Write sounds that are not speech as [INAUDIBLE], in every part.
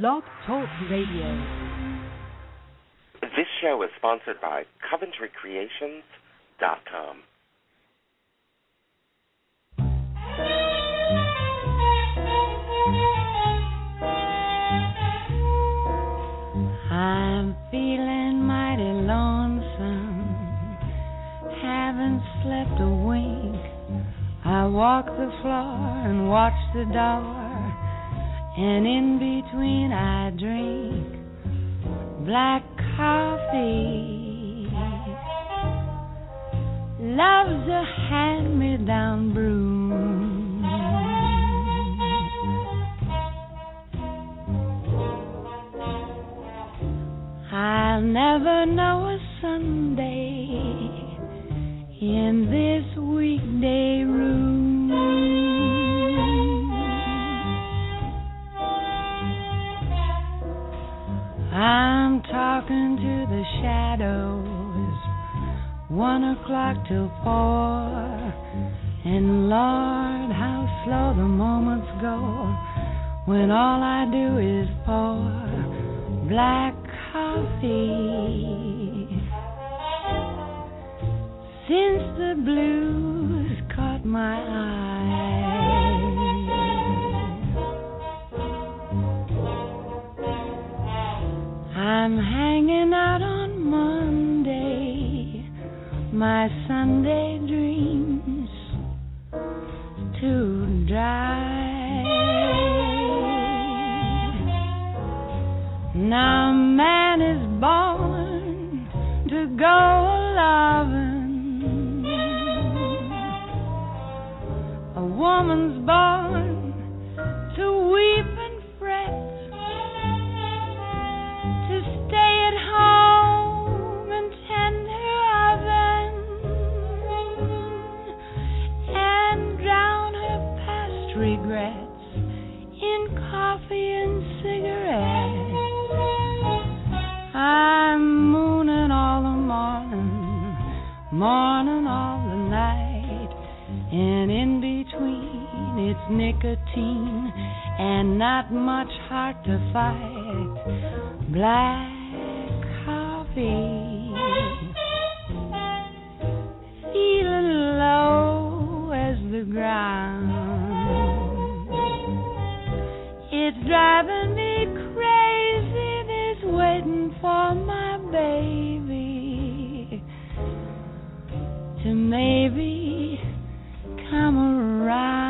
Blog Talk Radio. This show is sponsored by CoventryCreations.com. I'm feeling mighty lonesome, haven't slept a wink. I walk the floor and watch the door and in between I drink black coffee. Love's a hand me down broom. I'll never know a Sunday in this weekday room. I'm talking to the shadows, one o'clock till four. And Lord, how slow the moments go when all I do is pour black coffee. Since the blues caught my eye. I'm hanging out on Monday, my Sunday dreams to dry. Now man is born to go loving, a woman's born morning all the night, and in between it's nicotine and not much heart to fight black coffee. Feeling low as the ground. It's driving me crazy, this waiting for my baby maybe come around.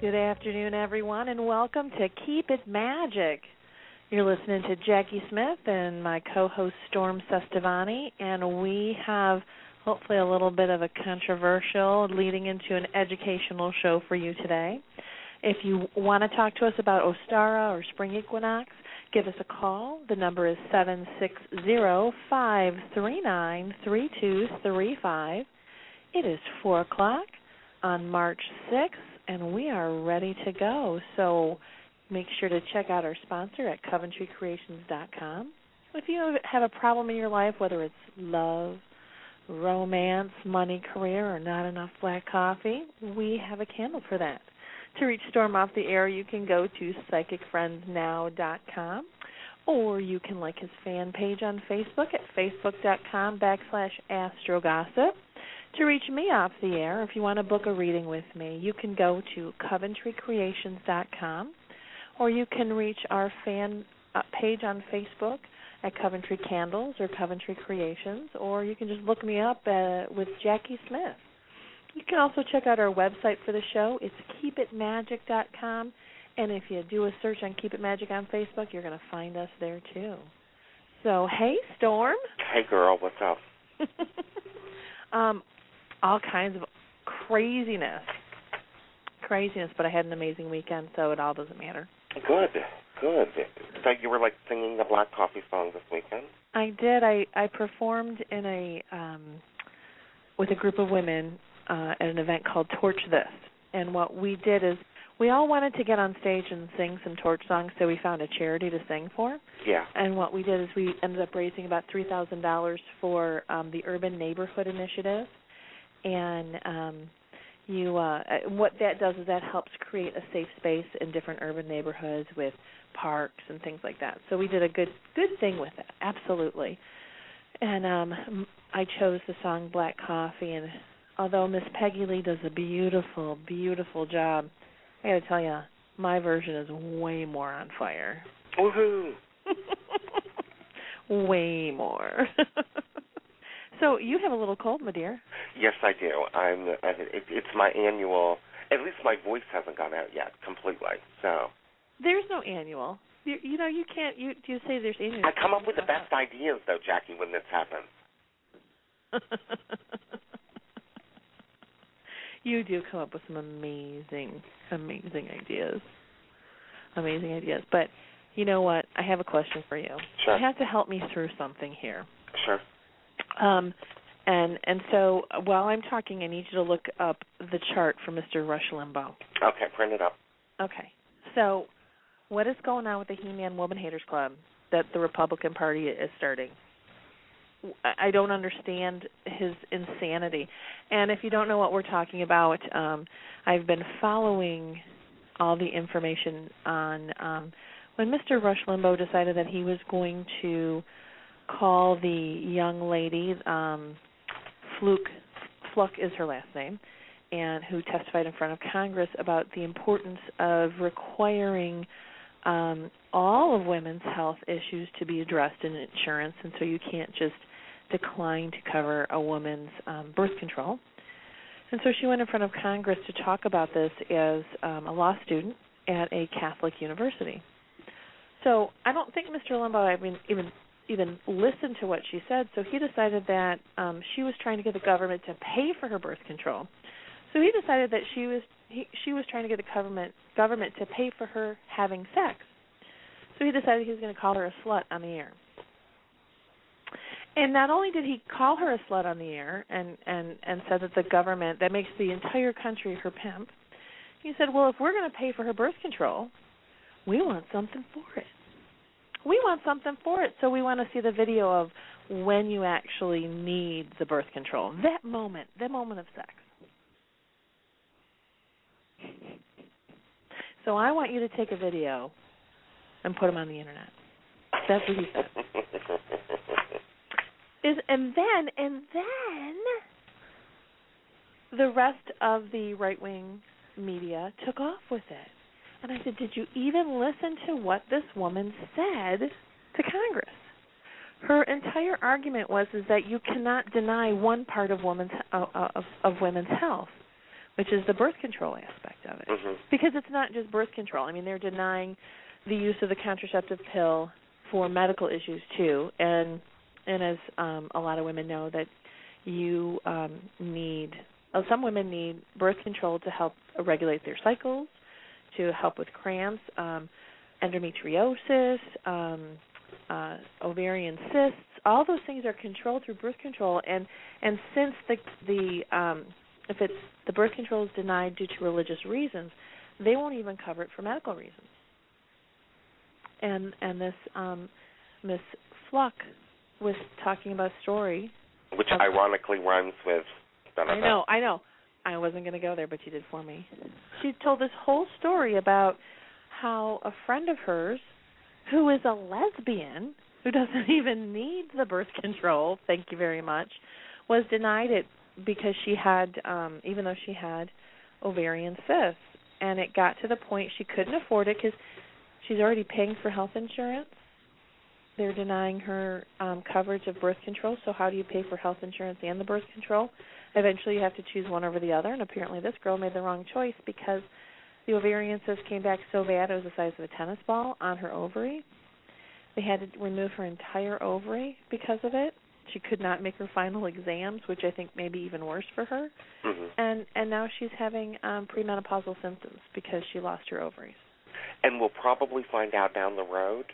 Good afternoon, everyone, and welcome to Keep It Magic. You're listening to Jacki Smith and my co-host Storm Cestavani, and we have hopefully a little bit of a controversial leading into an educational show for you today. If you want to talk to us about Ostara or spring equinox, give us a call. The number is seven six zero five three nine three two three five. It is four o'clock on March sixth, and we are ready to go. So make sure to check out our sponsor at CoventryCreations.com. If you have a problem in your life, whether it's love, romance, money, career, or not enough black coffee, we have a candle for that. To reach Storm off the air, you can go to psychicfriendsnow.com or you can like his fan page on Facebook at facebook.com backslash astrogossip. To reach me off the air, if you want to book a reading with me, you can go to coventrycreations.com or you can reach our fan uh, page on Facebook at Coventry Candles or Coventry Creations, or you can just look me up uh, with Jacki Smith. You can also check out our website for the show. It's keepitmagic.com, and if you do a search on Keep It Magic on Facebook, you're going to find us there too. So, hey, Storm. Hey, girl, what's up? [LAUGHS] um, all kinds of craziness, craziness. But I had an amazing weekend, so it all doesn't matter. Good, good. So you were like singing the Black Coffee song this weekend? I did. I I performed in a um with a group of women uh at an event called Torch This. And what we did is we all wanted to get on stage and sing some torch songs, so we found a charity to sing for. Yeah. And what we did is we ended up raising about three thousand dollars for um, the Urban Neighborhood Initiative, and um, you uh, what that does is that helps create a safe space in different urban neighborhoods with parks and things like that. So we did a good good thing with it, absolutely. And um, I chose the song Black Coffee, and although Miss Peggy Lee does a beautiful, beautiful job I gotta tell you, my version is way more on fire. Woohoo! [LAUGHS] way more. [LAUGHS] so you have a little cold, my dear. Yes, I do. I'm. It, it's my annual. At least my voice hasn't gone out yet completely. So. There's no annual. You, you know, you can't. You you say there's annual. I come up with the best ideas, though, Jacki, when this happens. [LAUGHS] you do come up with some amazing, amazing ideas. Amazing ideas. But you know what? I have a question for you. Sure. You have to help me through something here. Sure. Um, and and so while I'm talking, I need you to look up the chart for Mr. Rush Limbaugh. Okay, print it up. Okay. So, what is going on with the He-Man Woman Haters Club that the Republican Party is starting? I don't understand his insanity. And if you don't know what we're talking about, um, I've been following all the information on um, when Mr. Rush Limbaugh decided that he was going to call the young lady, um, Fluke, Fluck is her last name, and who testified in front of Congress about the importance of requiring um, all of women's health issues to be addressed in insurance, and so you can't just decline to cover a woman's um, birth control. And so she went in front of Congress to talk about this as um, a law student at a Catholic university. So I don't think Mr. Limbaugh even even even listened to what she said. So he decided that um, she was trying to get the government to pay for her birth control. So he decided that she was he, she was trying to get the government government to pay for her having sex. So he decided he was going to call her a slut on the air. And not only did he call her a slut on the air and and and said that the government that makes the entire country her pimp, he said, "Well, if we're going to pay for her birth control, we want something for it. We want something for it. So we want to see the video of when you actually need the birth control. That moment, that moment of sex. So I want you to take a video and put them on the internet. That's what he said. Is and then and then the rest of the right wing media took off with it. And I said, Did you even listen to what this woman said to Congress? Her entire argument was is that you cannot deny one part of women's uh, of, of women's health, which is the birth control aspect of it, mm-hmm. because it's not just birth control. I mean, they're denying the use of the contraceptive pill for medical issues too, and and as um, a lot of women know that you um, need uh, some women need birth control to help regulate their cycles, to help with cramps, um, endometriosis, um, uh, ovarian cysts. All those things are controlled through birth control, and and since the the um, if it's the birth control is denied due to religious reasons, they won't even cover it for medical reasons. And and this um, Miss Fluck was talking about a story. Which of, ironically rhymes with. I know, I know. I wasn't going to go there, but you did for me. She told this whole story about how a friend of hers, who is a lesbian, who doesn't [LAUGHS] even need the birth control, thank you very much, was denied it because she had, um even though she had ovarian cysts, and it got to the point she couldn't afford it because she's already paying for health insurance they're denying her um, coverage of birth control. So how do you pay for health insurance and the birth control? Eventually, you have to choose one over the other. And apparently, this girl made the wrong choice because the ovarian cyst came back so bad it was the size of a tennis ball on her ovary. They had to remove her entire ovary because of it. She could not make her final exams, which I think may be even worse for her. Mm-hmm. And and now she's having um, premenopausal symptoms because she lost her ovaries. And we'll probably find out down the road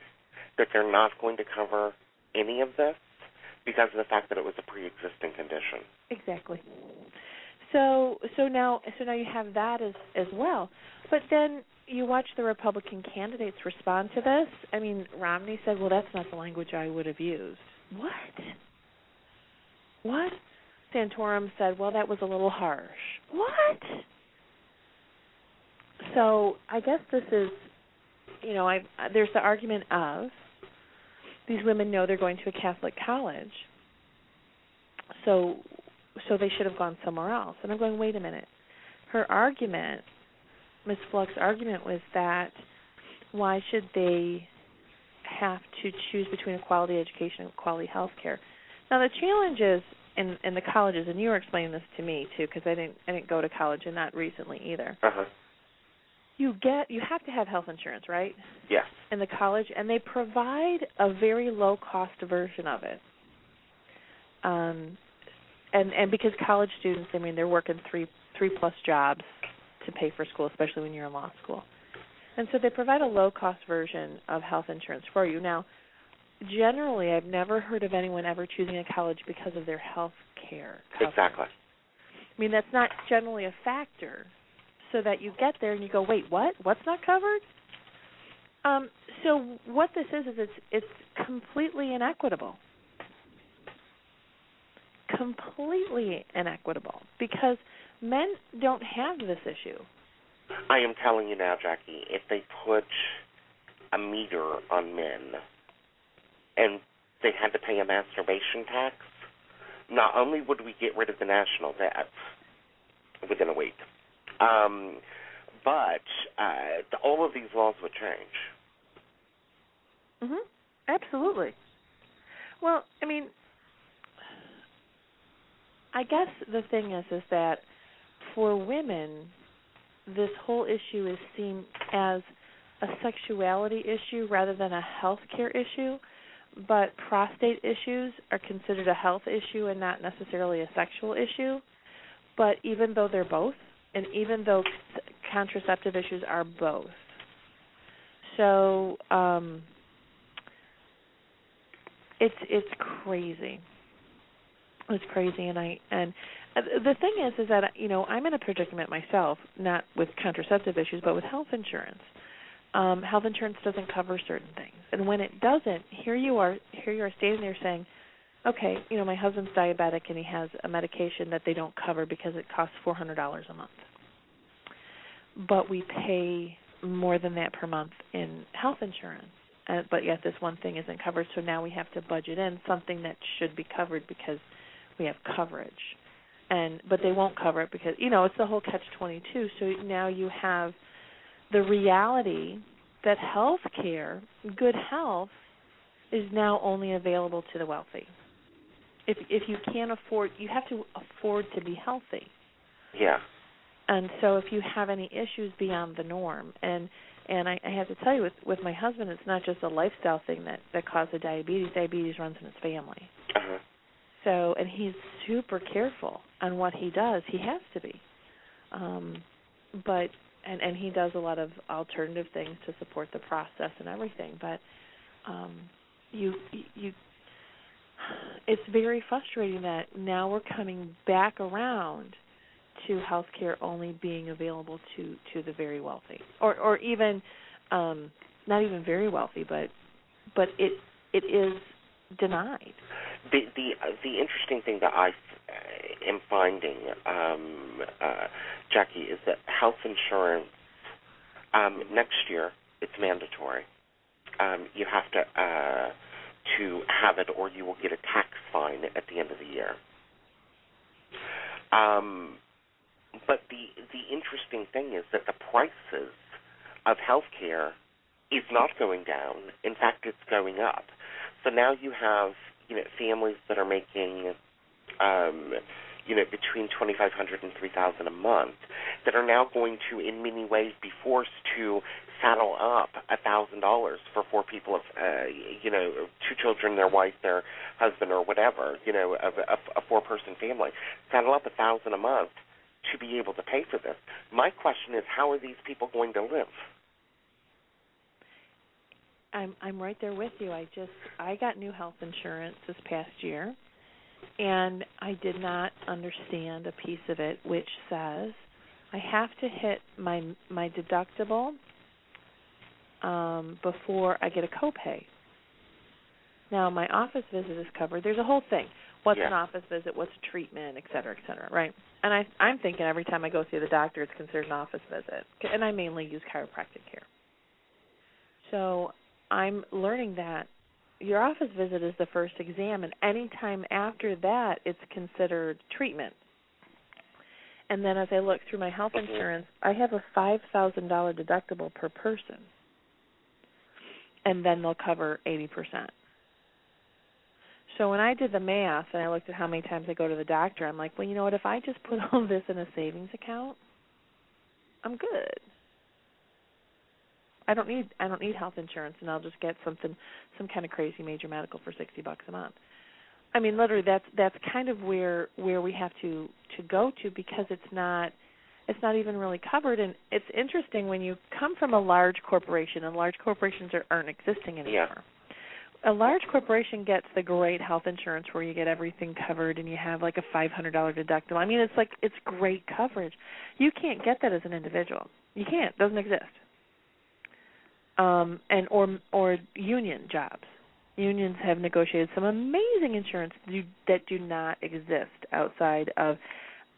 that they're not going to cover any of this because of the fact that it was a pre-existing condition. Exactly. So so now so now you have that as as well. But then you watch the Republican candidates respond to this. I mean, Romney said, "Well, that's not the language I would have used." What? What? Santorum said, "Well, that was a little harsh." What? So, I guess this is you know, I there's the argument of these women know they're going to a Catholic college. So so they should have gone somewhere else. And I'm going, wait a minute. Her argument Ms. Fluck's argument was that why should they have to choose between a quality education and quality health care? Now the challenge is in in the colleges, and you were explaining this to me too, because I didn't I didn't go to college and not recently either. Uh-huh. You get you have to have health insurance, right? Yes. In the college, and they provide a very low cost version of it. Um, and and because college students, I mean, they're working three three plus jobs to pay for school, especially when you're in law school. And so they provide a low cost version of health insurance for you. Now, generally, I've never heard of anyone ever choosing a college because of their health care. Coverage. Exactly. I mean, that's not generally a factor. So that you get there and you go, wait, what? What's not covered? Um, so what this is is it's it's completely inequitable. Completely inequitable because men don't have this issue. I am telling you now, Jacki, if they put a meter on men and they had to pay a masturbation tax, not only would we get rid of the national debt within a week, um, but uh, all of these laws would change. Mhm. Absolutely. Well, I mean, I guess the thing is, is that for women, this whole issue is seen as a sexuality issue rather than a health care issue. But prostate issues are considered a health issue and not necessarily a sexual issue. But even though they're both, and even though contraceptive issues are both, so um, it's it's crazy. It's crazy, and I and uh, the thing is, is that you know I'm in a predicament myself, not with contraceptive issues, but with health insurance. Um, health insurance doesn't cover certain things, and when it doesn't, here you are, here you are standing there saying, okay, you know my husband's diabetic and he has a medication that they don't cover because it costs four hundred dollars a month, but we pay more than that per month in health insurance. Uh, but yet this one thing isn't covered, so now we have to budget in something that should be covered because we have coverage. And but they won't cover it because you know it's the whole catch 22 so now you have the reality that health care good health is now only available to the wealthy if if you can't afford you have to afford to be healthy. Yeah. and so if you have any issues beyond the norm and and I, I have to tell you with with my husband it's not just a lifestyle thing that that caused the diabetes. Diabetes runs in his family. Uh-huh. so and he's super careful on what he does. He has to be. Um but and and he does a lot of alternative things to support the process and everything. But um you you it's very frustrating that now we're coming back around to healthcare only being available to to the very wealthy or or even um not even very wealthy but but it it is denied The the the interesting thing that I uh, am finding, um, uh, Jacki, is that health insurance um, next year it's mandatory. Um, you have to uh, to have it, or you will get a tax fine at the end of the year. Um, but the the interesting thing is that the prices of health care is not going down. In fact, it's going up. So now you have you know families that are making um, you know between twenty five hundred and three thousand a month that are now going to in many ways be forced to saddle up a thousand dollars for four people of uh, you know two children, their wife, their husband, or whatever you know a, a four person family saddle up a thousand a month to be able to pay for this. My question is, how are these people going to live? I'm I'm right there with you. I just I got new health insurance this past year, and I did not understand a piece of it which says I have to hit my my deductible um, before I get a copay. Now my office visit is covered. There's a whole thing. What's yeah. an office visit? What's a treatment, et cetera, et cetera, right? And I, I'm thinking every time I go see the doctor, it's considered an office visit, and I mainly use chiropractic care. So I'm learning that your office visit is the first exam, and any time after that, it's considered treatment. And then as I look through my health mm-hmm. insurance, I have a five thousand dollar deductible per person, and then they'll cover eighty percent. So when I did the math and I looked at how many times I go to the doctor, I'm like, well, you know what? If I just put [LAUGHS] all this in a savings account, I'm good. I don't need I don't need health insurance, and I'll just get something some kind of crazy major medical for sixty bucks a month. I mean, literally, that's that's kind of where where we have to to go to because it's not it's not even really covered. And it's interesting when you come from a large corporation, and large corporations are, aren't existing anymore. Yeah a large corporation gets the great health insurance where you get everything covered and you have like a five hundred dollar deductible. I mean it's like it's great coverage. You can't get that as an individual. You can't. It doesn't exist um, and or or union jobs. Unions have negotiated some amazing insurance that do not exist outside of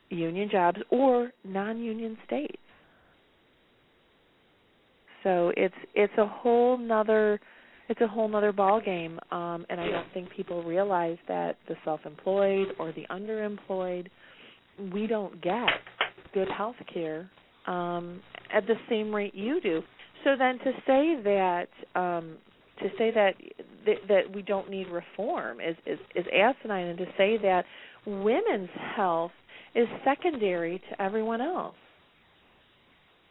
union jobs or non-union states. So it's it's a whole nother it's a whole nother ball game, um, and I don't think people realize that the self-employed or the underemployed we don't get good health care um, at the same rate you do. So then to say that um, to say that, that that we don't need reform is, is is asinine, and to say that women's health is secondary to everyone else.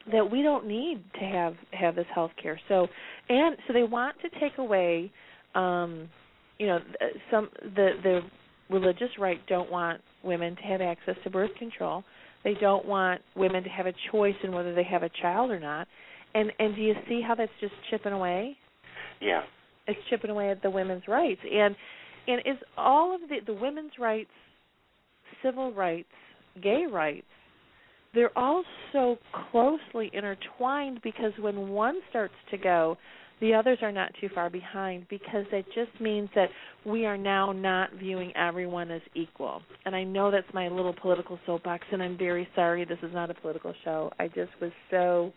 That we don't need to have have this health care. So and so they want to take away, um, you know, some the the religious right don't want women to have access to birth control. They don't want women to have a choice in whether they have a child or not. And and do you see how that's just chipping away? Yeah. It's chipping away at the women's rights. And and is all of the the women's rights, civil rights, gay rights, they're all so closely intertwined because when one starts to go, the others are not too far behind because it just means that we are now not viewing everyone as equal. And I know that's my little political soapbox, and I'm very sorry this is not a political show. I just was so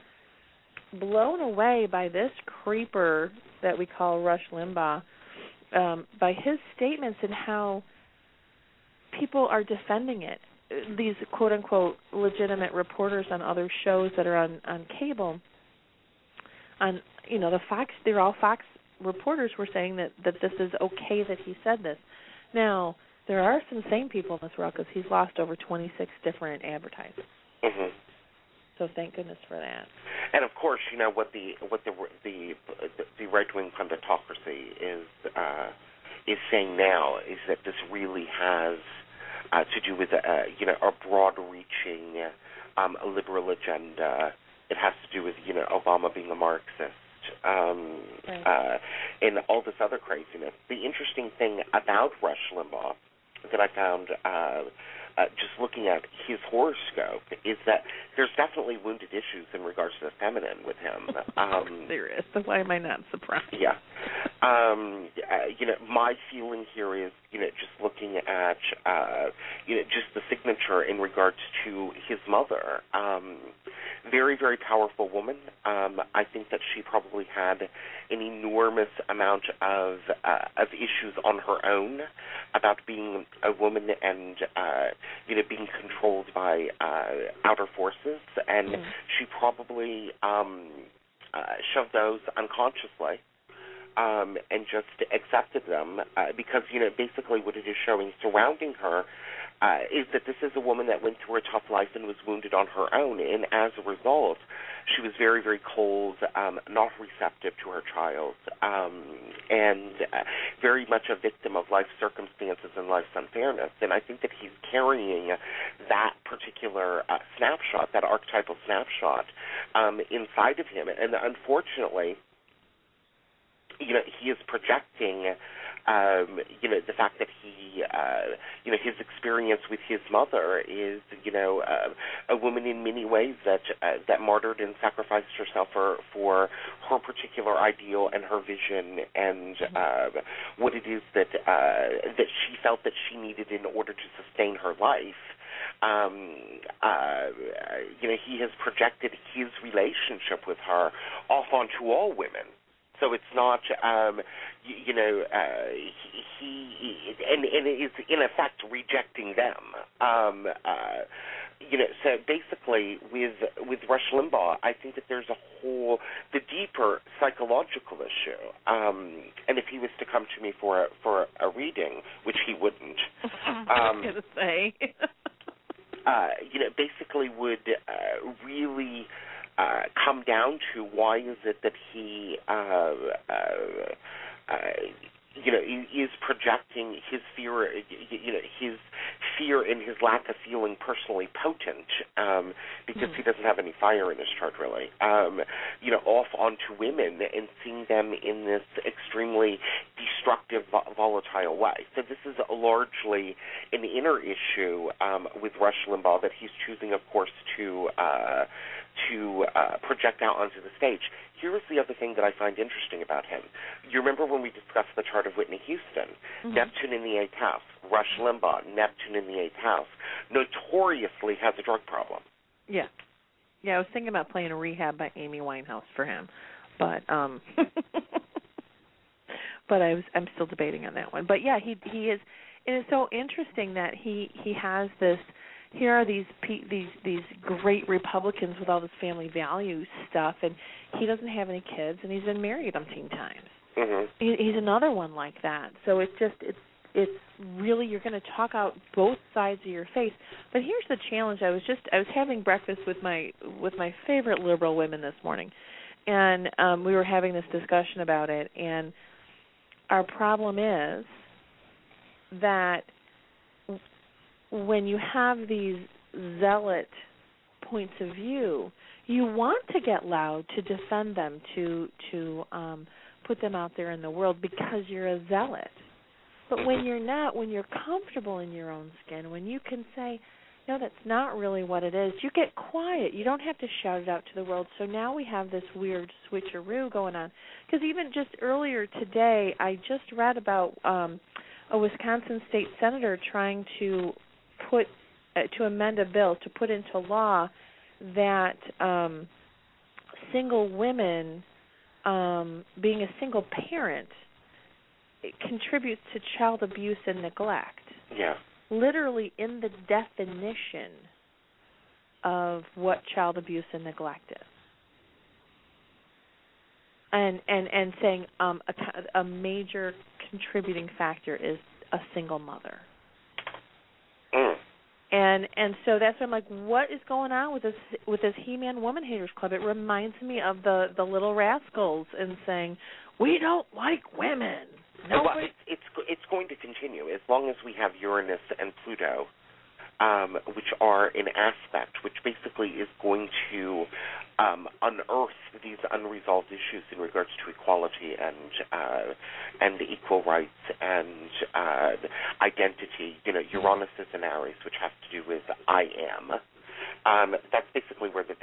blown away by this creeper that we call Rush Limbaugh, um, by his statements and how people are defending it. These quote unquote legitimate reporters on other shows that are on on cable, on you know the Fox, they're all Fox reporters were saying that that this is okay that he said this. Now there are some sane people in this world because he's lost over 26 different advertisers. Mm-hmm. So thank goodness for that. And of course, you know what the what the the the right wing punditocracy is uh, is saying now is that this really has uh, to do with uh, you know a broad-reaching um, liberal agenda. It has to do with you know Obama being a Marxist. Um, right. uh, and all this other craziness. The interesting thing about Rush Limbaugh that I found uh, uh, just looking at his horoscope is that there's definitely wounded issues in regards to the feminine with him. [LAUGHS] Um, there is. So why am I not surprised? Yeah. Um, uh, you know, my feeling here is, you know, just looking at, uh, you know, just the signature in regards to his mother. Um, very, very powerful woman. Um, I think that she probably had an enormous amount of uh, of issues on her own about being a woman and uh, you know being controlled by uh, outer forces, and mm. she probably um, uh, shoved those unconsciously. Um, and just accepted them uh, because you know basically what it is showing surrounding her uh, is that this is a woman that went through a tough life and was wounded on her own, and as a result, she was very, very cold, um, not receptive to her child, um, and uh, very much a victim of life circumstances and life's unfairness. And I think that he's carrying that particular uh, snapshot, that archetypal snapshot, um, inside of him. And unfortunately, you know, he is projecting um, you know the fact that he, uh, you know, his experience with his mother is, you know, uh, a woman in many ways that uh, that martyred and sacrificed herself for for her particular ideal and her vision and uh, what it is that uh, that she felt that she needed in order to sustain her life um, uh, you know, he has projected his relationship with her off onto all women. So it's not, um, you, you know, uh, he, he and, and is in effect rejecting them. Um, uh, you know, so basically with with Rush Limbaugh, I think that there's a whole the deeper psychological issue. Um, and if he was to come to me for a, for a reading, which he wouldn't, [LAUGHS] um, I was gonna say. [LAUGHS] uh, you know, basically would uh, really uh, come down to why is it that he, uh, uh, uh, you know, is projecting his fear, you know, his fear and his lack of feeling personally potent, um, because mm-hmm. he doesn't have any fire in his chart really, um, you know, off onto women and seeing them in this extremely destructive, volatile way. So this is largely an inner issue um, with Rush Limbaugh that he's choosing, of course, to. Uh, to uh, project out onto the stage. Here is the other thing that I find interesting about him. You remember when we discussed the chart of Whitney Houston? Mm-hmm. Neptune in the eighth house, Rush Limbaugh, Neptune in the eighth house, notoriously has a drug problem. Yeah. Yeah, I was thinking about playing a rehab by Amy Winehouse for him. But um [LAUGHS] but I was I'm still debating on that one. But yeah, he he is it is so interesting that he he has this here are these these these great Republicans with all this family values stuff, and he doesn't have any kids, and he's been married umpteen times. Mm-hmm. He, he's another one like that. So it's just it's it's really you're going to talk out both sides of your face. But here's the challenge. I was just I was having breakfast with my with my favorite liberal women this morning, and um, we were having this discussion about it. And our problem is that when you have these zealot points of view, you want to get loud to defend them, to to um, put them out there in the world because you're a zealot. But when you're not, when you're comfortable in your own skin, when you can say, no, that's not really what it is, you get quiet. You don't have to shout it out to the world. So now we have this weird switcheroo going on. Because even just earlier today, I just read about um, a Wisconsin state senator trying to put uh, to amend a bill to put into law that um, single women um, being a single parent contributes to child abuse and neglect. Yeah. Literally in the definition of what child abuse and neglect is. And and and saying um, a, a major contributing factor is a single mother. And and so that's why I'm like, what is going on with this with this He-Man Woman Haters Club? It reminds me of the the Little Rascals and saying, we don't like women. No, well, it's, it's it's going to continue as long as we have Uranus and Pluto um, which are in aspect, which basically is going to um, unearth these unresolved issues in regards to equality and uh, and equal rights and uh, identity. You know, Uranus is in Aries, which has to do with I am. Um, that's basically where the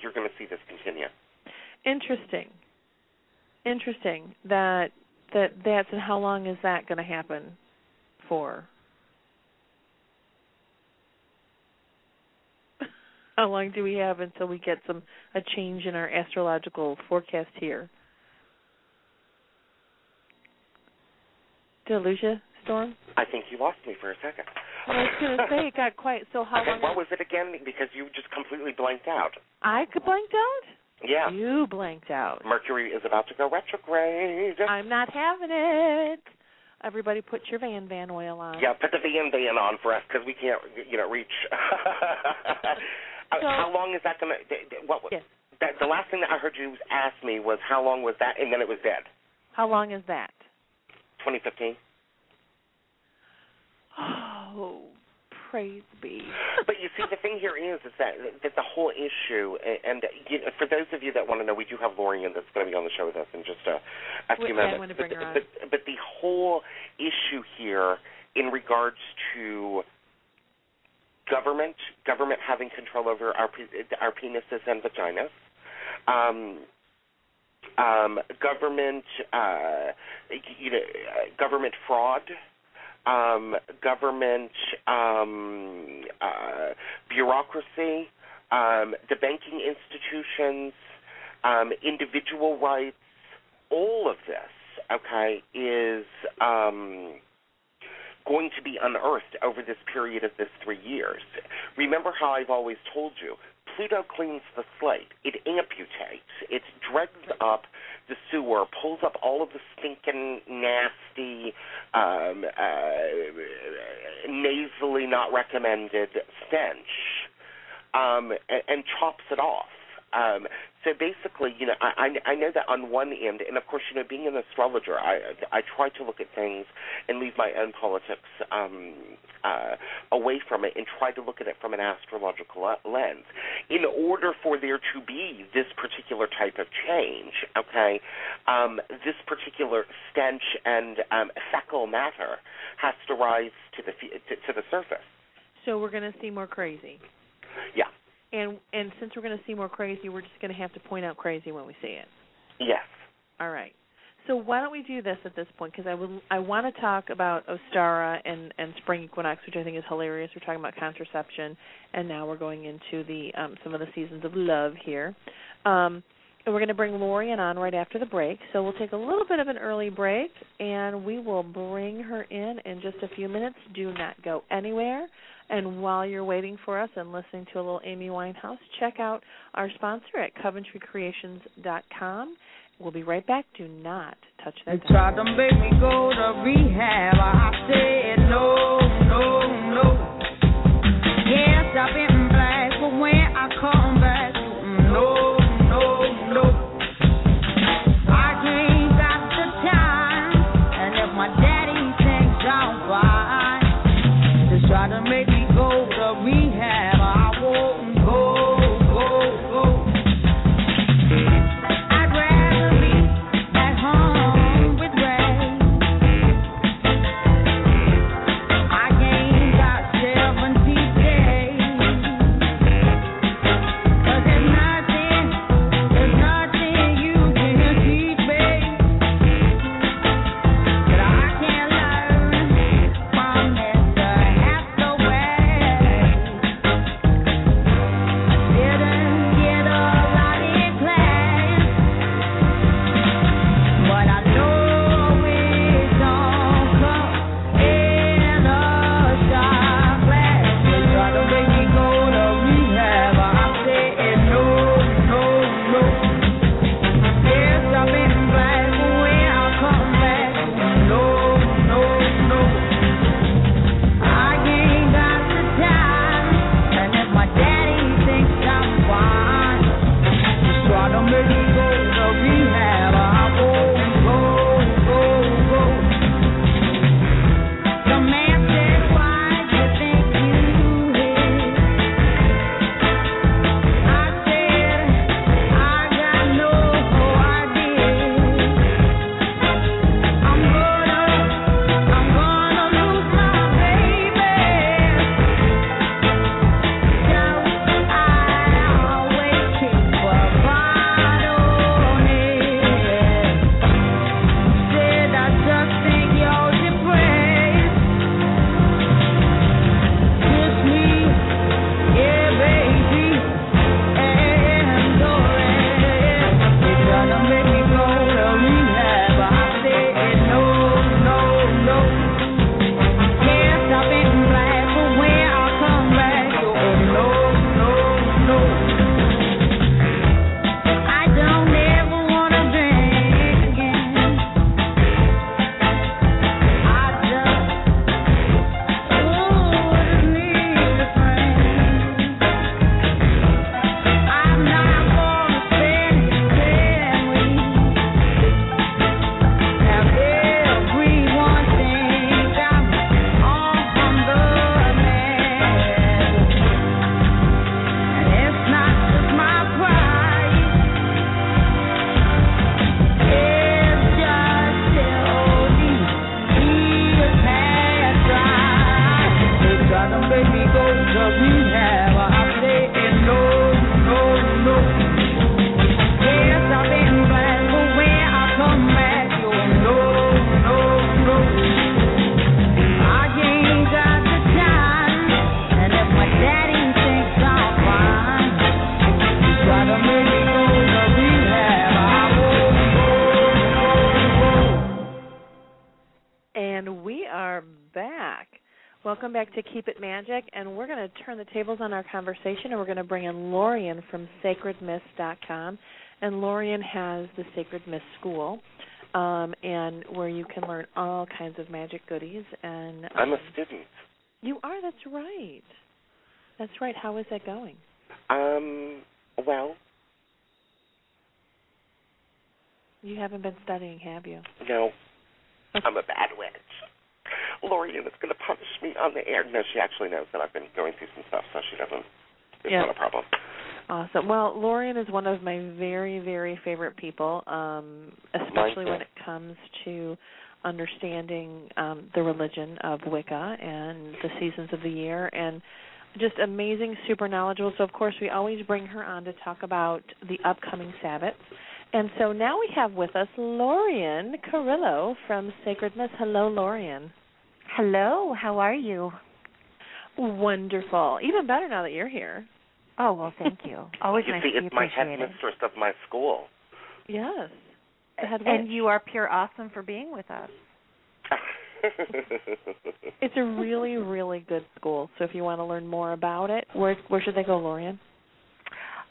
you're going to see this continue. Interesting. Interesting that that that's and how long is that going to happen for? How long do we have until we get some a change in our astrological forecast here? Did I lose you, Storm? I think you lost me for a second. Well, I was going to say it got quiet. So how long? What was it again? Because you just completely blanked out. I blanked out. Yeah. You blanked out. Mercury is about to go retrograde. I'm not having it. Everybody, put your Van Van oil on. Yeah, put the Van Van on for us because we can't, you know, reach. [LAUGHS] Uh, so, how long is that going to? What? Yes. That, the last thing that I heard you ask me was how long was that, and then it was dead. How long is that? 2015. Oh, crazy bee. [LAUGHS] but you see, the thing here is, is that that the whole issue, and and you know, for those of you that want to know, we do have Lorien that's going to be on the show with us in just a, a few minutes. I want to bring but, but but the whole issue here, in regards to government, government having control over our our penises and vaginas. Um, um, government, uh, you know, uh, government fraud, um, government um, uh, bureaucracy, um, the banking institutions, um, individual rights, all of this, okay, is um, going to be unearthed over this period of this three years. Remember how I've always told you Pluto cleans the slate. It amputates. It dregs up the sewer, pulls up all of the stinking, nasty, um, uh, nasally not recommended stench, um, and, and chops it off. Um, so basically, you know, I, I know that on one end, and of course, you know, being an astrologer, I I try to look at things and leave my own politics um, uh, away from it and try to look at it from an astrological lens. In order for there to be this particular type of change, okay, um, this particular stench and um, fecal matter has to rise to the to, to the surface. So we're going to see more crazy. Yeah. And and since we're going to see more crazy, we're just going to have to point out crazy when we see it. Yes. All right. So why don't we do this at this point? Because I would I want to talk about Ostara and and spring equinox, which I think is hilarious. We're talking about contraception, and now we're going into the um, some of the seasons of love here. Um, and we're going to bring Lorien on right after the break. So we'll take a little bit of an early break, and we will bring her in in just a few minutes. Do not go anywhere. And while you're waiting for us and listening to a little Amy Winehouse, check out our sponsor at CoventryCreations.com. We'll be right back. Do not touch that. They tried to make me go to rehab. I said no, no, no. Magic, and we're going to turn the tables on our conversation, and we're going to bring in Lorien from SacredMist.com. And Lorien has the Sacred Mist School, um, and where you can learn all kinds of magic goodies. And um, I'm a student. You are. That's right. That's right. How is that going? Um, well, You haven't been studying, have you? no, I'm a bad witch. Lorien is going to punish me on the air. No, she actually knows that I've been going through some stuff, so she doesn't. It's Yeah. not a problem. Awesome. Well, Lorien is one of my very, very favorite people, um, especially when it comes to understanding um, the religion of Wicca and the seasons of the year, and just amazing, super knowledgeable. So, of course, we always bring her on to talk about the upcoming Sabbath. And so now we have with us Lorien Carrillo from Sacred Mists. Hello, Lorien. Hello, how are you? Wonderful. Even better now that you're here. Oh well, thank you. Always you nice see, to be it's my appreciated. headmistress of my school. Yes. The and you are pure awesome for being with us. [LAUGHS] It's a really, really good school. So if you want to learn more about it, where where should they go, Lorien?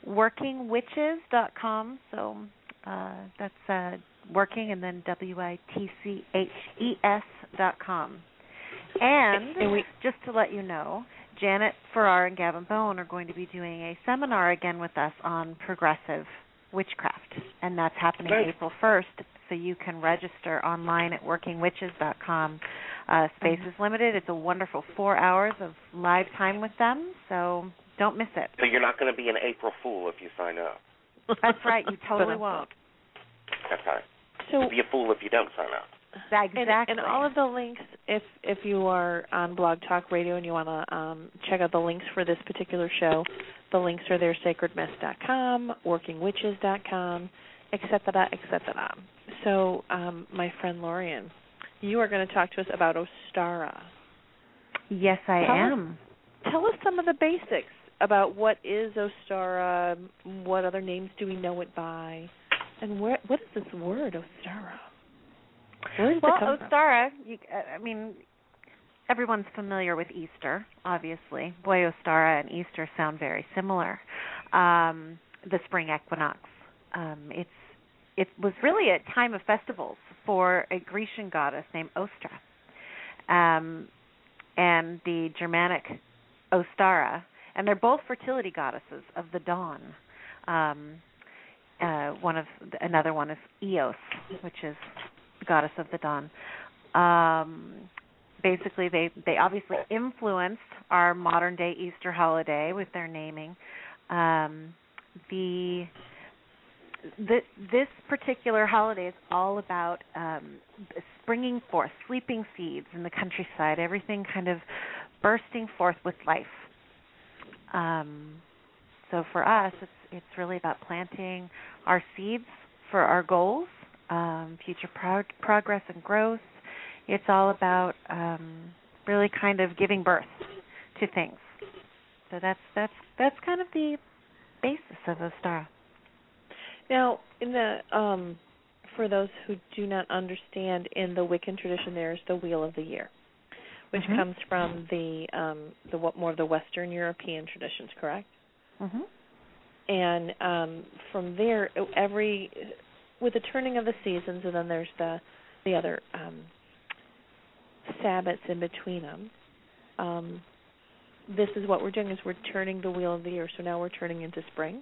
Workingwitches.com. So uh, that's uh, working and then W I T C H E S dot com. And And we- just to let you know, Janet Farrar and Gavin Bone are going to be doing a seminar again with us on progressive witchcraft, and that's happening Nice. April 1st. So you can register online at workingwitches.com. Uh, space is limited. It's a wonderful four hours of live time with them, so don't miss it. so you're not going to be an April Fool if you sign up. That's right. You [LAUGHS] totally won't. That's right. So Be a fool if you don't sign up. Exactly. and, and all of the links, if if you are on Blog Talk Radio and you want to um, check out the links for this particular show, the links are there: sacredmists.com, workingwitches.com, etc., etc. So, um, my friend Lorien, you are going to talk to us about Ostara. yes, I Tell us- am. Tell us some of the basics about what is Ostara, what other names do we know it by, and where what is this word Ostara? Where Well, it come from? Ostara, you, I mean, everyone's familiar with Easter, obviously. Boy, Ostara and Easter sound very similar. Um, the spring equinox. Um, it's it was really a time of festivals for a Grecian goddess named Ostra, um, and the Germanic Ostara, and they're both fertility goddesses of the dawn. Um, uh, one of another one is Eos, which is goddess of the dawn. Um, basically, they they obviously influenced our modern day Easter holiday with their naming. Um, the this particular holiday is all about um, springing forth, sleeping seeds in the countryside, everything kind of bursting forth with life. Um, so for us, it's it's really about planting our seeds for our goals, um, future prog- progress and growth. It's all about um, really kind of giving birth to things. So that's that's that's kind of the basis of Ostara. Now, in the um, for those who do not understand, in the Wiccan tradition, there's the Wheel of the Year, which Mhm. comes from the um, the what more of the Western European traditions, correct? Mm-hmm. And um, from there, every with the turning of the seasons, and then there's the the other um, Sabbats in between them. Um, this is what we're doing: is we're turning the wheel of the year. So now we're turning into spring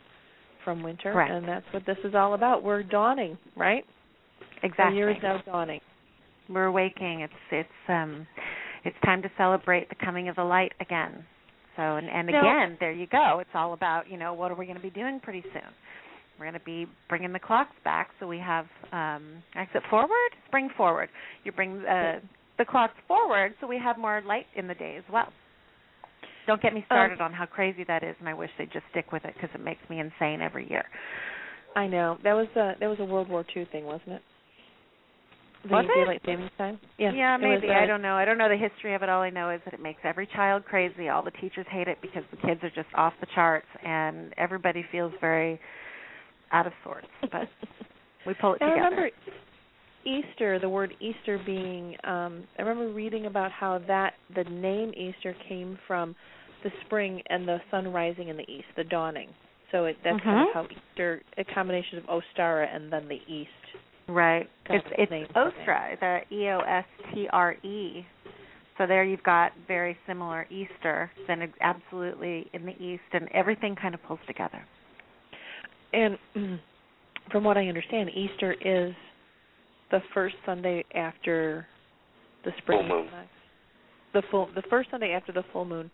from winter, Correct. and that's what this is all about. We're dawning, right? Exactly. The year is now dawning. We're waking. It's it's um it's time to celebrate the coming of the light again. So and and Now- again, there you go. It's all about, you know, what are we going to be doing pretty soon? We're going to be bringing the clocks back so we have um exit forward, spring forward. You bring uh the clocks forward so we have more light in the day as well. Don't get me started on how crazy that is, and I wish they'd just stick with it because it makes me insane every year. I know that was a that was a World War II thing, wasn't it? The Was it? daylight savings time. Yeah, Yeah, it was, maybe. uh, I don't know. I don't know the history of it. All I know is that it makes every child crazy. All the teachers hate it because the kids are just off the charts, and everybody feels very out of sorts. But [LAUGHS] we pull it together. I remember Easter, the word Easter being, um, I remember reading about how that the name Easter came from the spring and the sun rising in the east, the dawning. So it, that's kind of Mhm. how Easter, a combination of Ostara and then the east. Right. It's it's Ostra, the E O S T R E. So there you've got very similar Easter, then absolutely in the east, and everything kind of pulls together. And [CLEARS THROAT] from what I understand, Easter is the first Sunday after the spring Full moon. equinox. The full, the first Sunday after the full moon,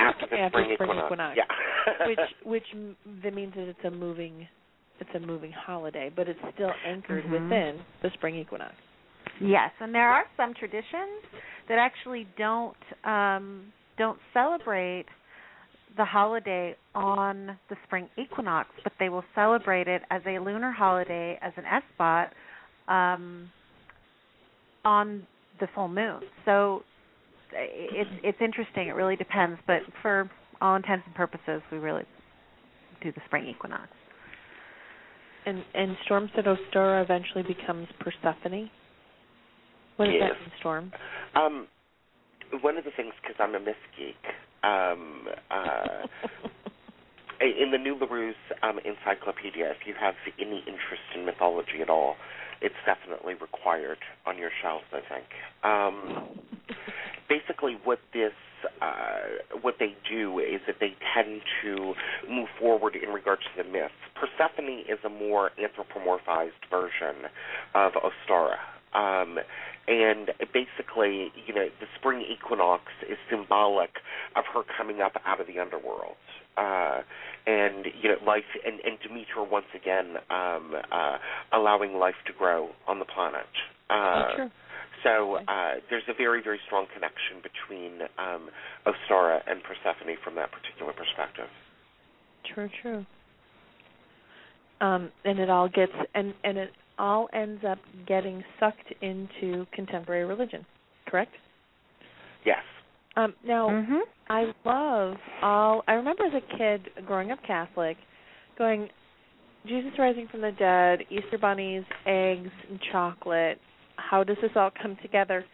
After the After spring, spring equinox. equinox. Yeah. which [LAUGHS] which that means that it's a moving, it's a moving holiday, but it's still anchored Mhm. within the spring equinox. Yes, and there are some traditions that actually don't um, don't celebrate the holiday on the spring equinox, but they will celebrate it as a lunar holiday, as an esbat, um, on the full moon. So it's it's interesting. It really depends, but for all intents and purposes, we really do the spring equinox. And and Storm said Ostara eventually becomes Persephone. What is does Yes. that mean, Storm? Um, one of the things, because I'm a myth geek, um, uh, in the New Larousse um, Encyclopedia, if you have any interest in mythology at all, it's definitely required on your shelves, I think. Um, basically, what this uh, what they do is that they tend to move forward in regards to the myths. Persephone is a more anthropomorphized version of Ostara. Um, and basically, you know, the spring equinox is symbolic of her coming up out of the underworld. Uh, and you know, life and, and Demeter once again um, uh, allowing life to grow on the planet. Uh, true. so uh, there's a very, very strong connection between um, Ostara and Persephone from that particular perspective. True, true. Um, and it all gets and and it all ends up getting sucked into contemporary religion, correct? Yes. Um, now, Mhm. I love all. I remember as a kid growing up Catholic, going, Jesus rising from the dead, Easter bunnies, eggs, and chocolate. How does this all come together?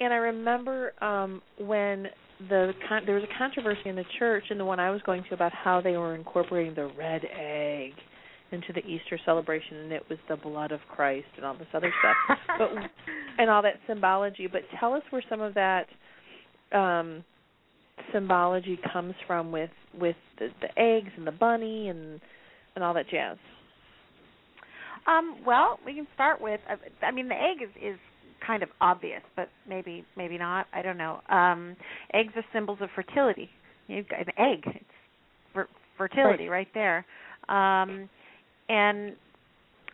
And I remember um when the con- there was a controversy in the church, and the one I was going to about how they were incorporating the red egg into the Easter celebration, and it was the blood of Christ and all this other stuff, but [LAUGHS] and all that symbology. But tell us where some of that um symbology comes from with with the, the eggs and the bunny and and all that jazz. Um, well, we can start with. uh, I mean, the egg is is kind of obvious, but maybe maybe not. I don't know. Um, eggs are symbols of fertility. You've got an egg. It's fer- fertility right, there. Um, and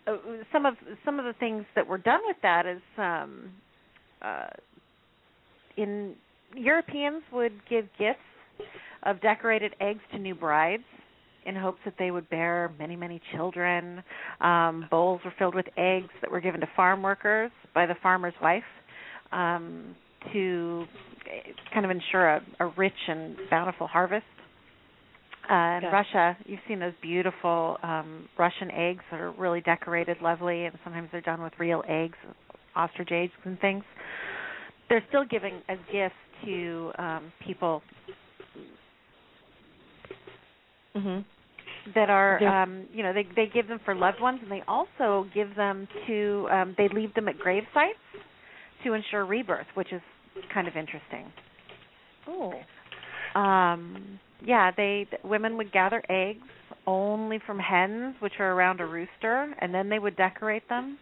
uh, some of some of the things that were done with that is um, uh, in Europeans would give gifts of decorated eggs to new brides in hopes that they would bear many, many children. Um, bowls were filled with eggs that were given to farm workers by the farmer's wife um, to eh, kind of ensure a, a rich and bountiful harvest. Uh, in Yeah. Russia, you've seen those beautiful um, Russian eggs that are really decorated, lovely, and sometimes they're done with real eggs, ostrich eggs and things. They're still giving as gifts to um, people Mhm. that are um you know they they give them for loved ones and they also give them to um they leave them at grave sites to ensure rebirth which is kind of interesting Oh. um yeah they th- women would gather eggs only from hens which are around a rooster and then they would decorate them.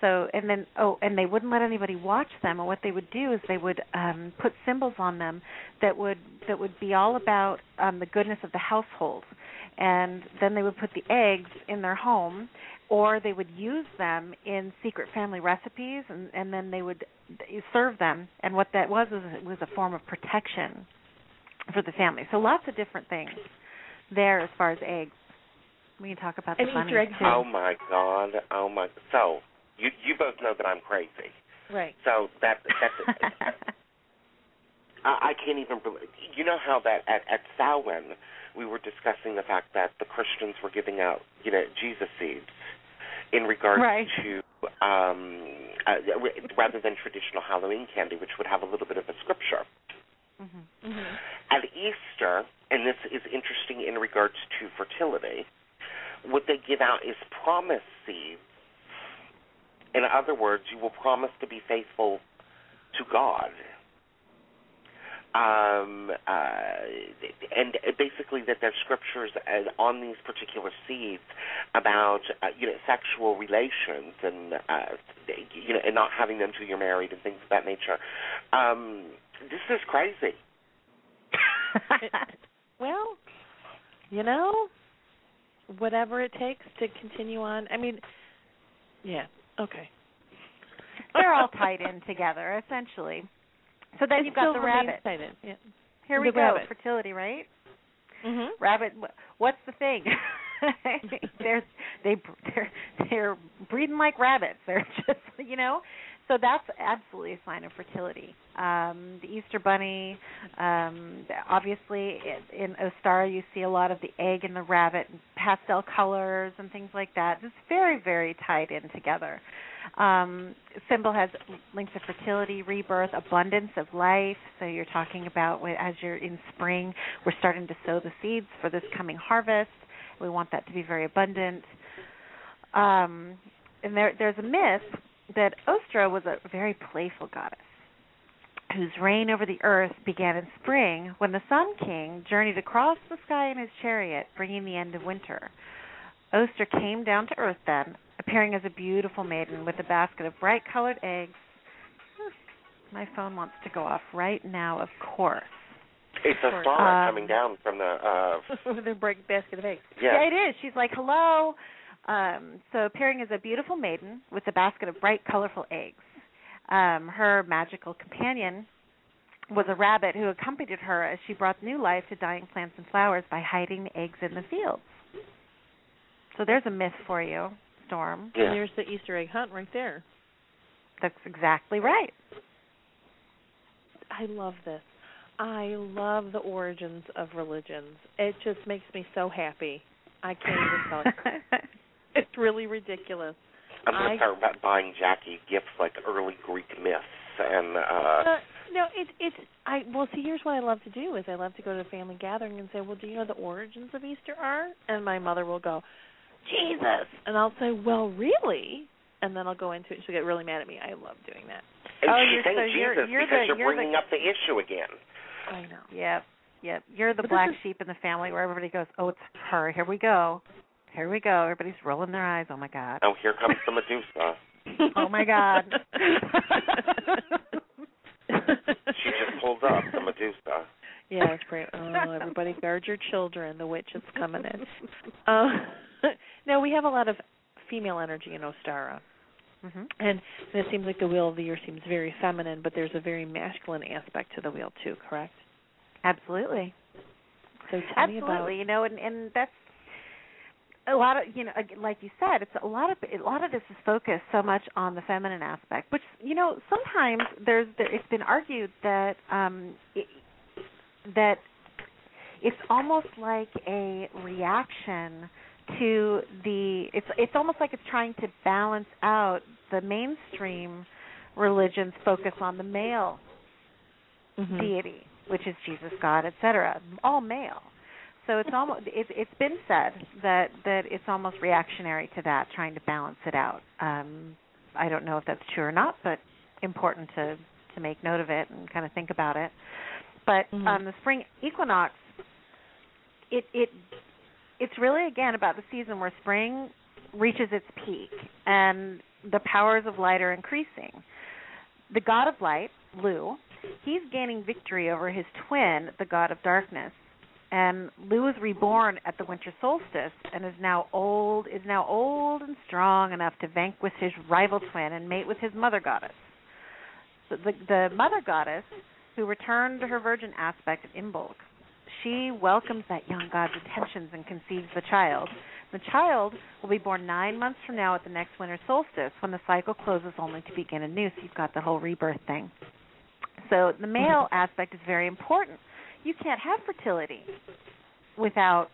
So and then oh and they wouldn't let anybody watch them. And what they would do is they would um put symbols on them that would that would be all about um the goodness of the household. And then they would put the eggs in their home or they would use them in secret family recipes and and then they would serve them. And what that was was it was a form of protection for the family so lots of different things there as far as eggs we can talk about And the bunnies Easter eggs too. Oh my God! Oh my! So you you both know that I'm crazy. Right. So that that's [LAUGHS] I, I can't even believe. You know how that at at Samhain we were discussing the fact that the Christians were giving out you know Jesus seeds in regards Right. to um, uh, rather than traditional Halloween candy, which would have a little bit of a scripture. Mm-hmm. Mm-hmm. At Easter, and this is interesting in regards to fertility, what they give out is promise seeds. In other words, you will promise to be faithful to God. Um, uh, and basically that there's scriptures on these particular seeds about uh, you know sexual relations and uh, you know and not having them till you're married and things of that nature. Um, this is crazy. [LAUGHS] well, you know, whatever it takes to continue on. I mean, yeah, okay. They're all tied in together, essentially. So then It you've got the rabbit. tied in, Yeah. Here we The go. rabbit. Fertility, right? Mm-hmm. Rabbit. wh- What's the thing? [LAUGHS] they're they they're they're breeding like rabbits. They're [LAUGHS] just you know. So that's absolutely a sign of fertility. Um, the Easter Bunny, um, obviously in, Ostara you see a lot of the egg and the rabbit, and pastel colors and things like that. It's very very tied in together. Um, symbol has links of fertility, rebirth, abundance of life. So you're talking about as you're in spring, we're starting to sow the seeds for this coming harvest. We want that to be very abundant. Um, and there, there's a myth that Ostra was a very playful goddess whose reign over the earth began in spring when the Sun King journeyed across the sky in his chariot, bringing the end of winter. Oster came down to earth then, appearing as a beautiful maiden with a basket of bright colored eggs. Hmm, My phone wants to go off right now, of course. It's a Sure. star Um, coming down from the. Uh, [LAUGHS] With a break basket of eggs. yeah. Yeah, it is. She's like, "Hello." Um, so appearing as a beautiful maiden with a basket of bright, colorful eggs. Um, her magical companion was a rabbit who accompanied her as she brought new life to dying plants and flowers by hiding the eggs in the fields. So there's a myth for you, Storm. Yeah. And there's the Easter egg hunt right there. That's exactly right. I love this. I love the origins of religions. It just makes me so happy. I can't even tell you. [LAUGHS] It's really ridiculous. I'm going I- to start about buying Jacki gifts like early Greek myths and. Uh, Uh, no, it's it's I well see here's what I love to do is I love to go to a family gathering and say, Well, do you know the origins of Easter are? And my mother will go, Jesus and I'll say, Well, really? And then I'll go into it and she'll get really mad at me. I love doing that. and Oh, she's you're- saying so you're- Jesus you're because the- you're you're the- bringing up the issue again. I know. Yep, yep. You're the But black is- sheep in the family where everybody goes, "Oh, it's her. Here we go. Here we go." Everybody's rolling their eyes. Oh my god. Oh, here comes the Medusa. [LAUGHS] Oh my God. [LAUGHS] She just pulled up the Medusa. Yeah, it's great. Oh, everybody guard your children. The witch is coming in. [LAUGHS] Uh, no, we have a lot of female energy in Ostara. hmm And it seems like the wheel of the year seems very feminine, but there's a very masculine aspect to the wheel too, correct? Absolutely. So tell me Absolutely. about You know, and and that's a lot of you know, like you said, it's a lot of a lot of this is focused so much on the feminine aspect, which you know sometimes there's there, it's been argued that um it, that it's almost like a reaction to the it's it's almost like it's trying to balance out the mainstream religion's focus on the male Mhm. deity, which is Jesus, God, etc., all male. So it's almost it's it's been said that that it's almost reactionary to that, trying to balance it out. Um, I don't know if that's true or not, but important to to make note of it and kind of think about it. But Mhm. um, the spring equinox, it it it's really again about the season where spring reaches its peak and the powers of light are increasing. The god of light, Lugh, he's gaining victory over his twin, the god of darkness. And Lugh is reborn at the winter solstice and is now old is now old and strong enough to vanquish his rival twin and mate with his mother goddess. So the the mother goddess, who returned to her virgin aspect in Imbolc, she welcomes that young god's attentions and conceives the child. The child will be born nine months from now at the next winter solstice when the cycle closes only to begin anew. So you've got the whole rebirth thing. So the male mm-hmm. aspect is very important. You can't have fertility without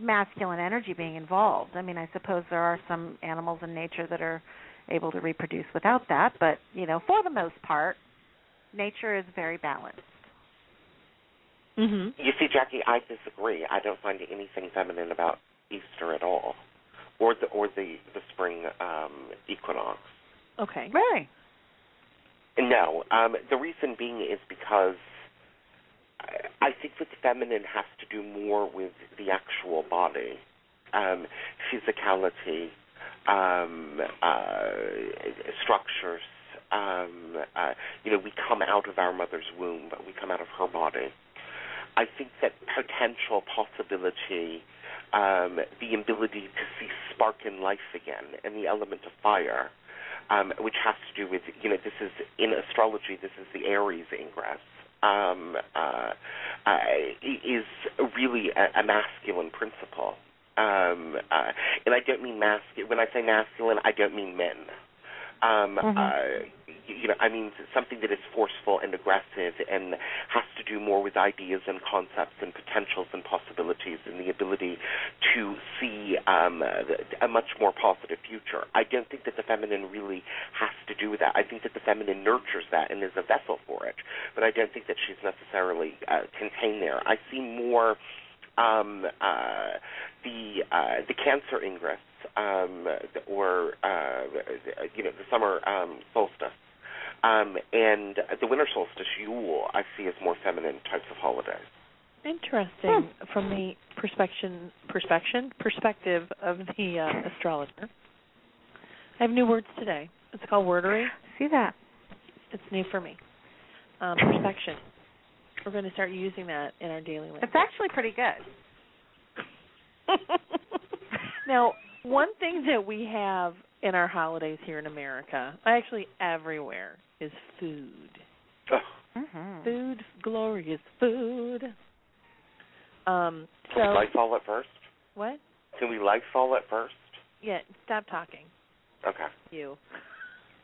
masculine energy being involved. I mean, I suppose there are some animals in nature that are able to reproduce without that. But you know, for the most part, nature is very balanced. Mhm. You see, Jacki, I disagree. I don't find anything feminine about Easter at all, or the or the the spring um, equinox. Okay. Really? No, um, the reason being is because I, think that feminine has to do more with the actual body, um, physicality, um, uh, structures. Um, uh, you know, we come out of our mother's womb, but we come out of her body. I think that potential possibility, um, the ability to see spark in life again, and the element of fire, um, which has to do with, you know, this is in astrology, this is the Aries ingress, um, uh, uh, is really a, a masculine principle. Um, uh, and I don't mean masculine. When I say masculine, I don't mean men. Um, Mhm. uh, you know, I mean something that is forceful and aggressive and has to do more with ideas and concepts and potentials and possibilities and the ability to see um, a much more positive future. I don't think that the feminine really has to do with that. I think that the feminine nurtures that and is a vessel for it, but I don't think that she's necessarily uh, contained there. I see more um, uh, the uh, the Cancer ingress um, or uh, you know the summer um, solstice um, and the winter solstice Yule I see as more feminine types of holidays. Interesting from the perspection perspection perspective of the uh, astrologer. I have new words today. It's called wordery. See that? It's new for me. Um, perspection. We're going to start using that in our daily language. It's actually pretty good. [LAUGHS] now, one thing that we have in our holidays here in America, actually everywhere, is food. Ugh. Mhm. Food, glorious food. Um, so Can we Lysol it first? what? Can we Lysol it first? Yeah, stop talking, Okay. you.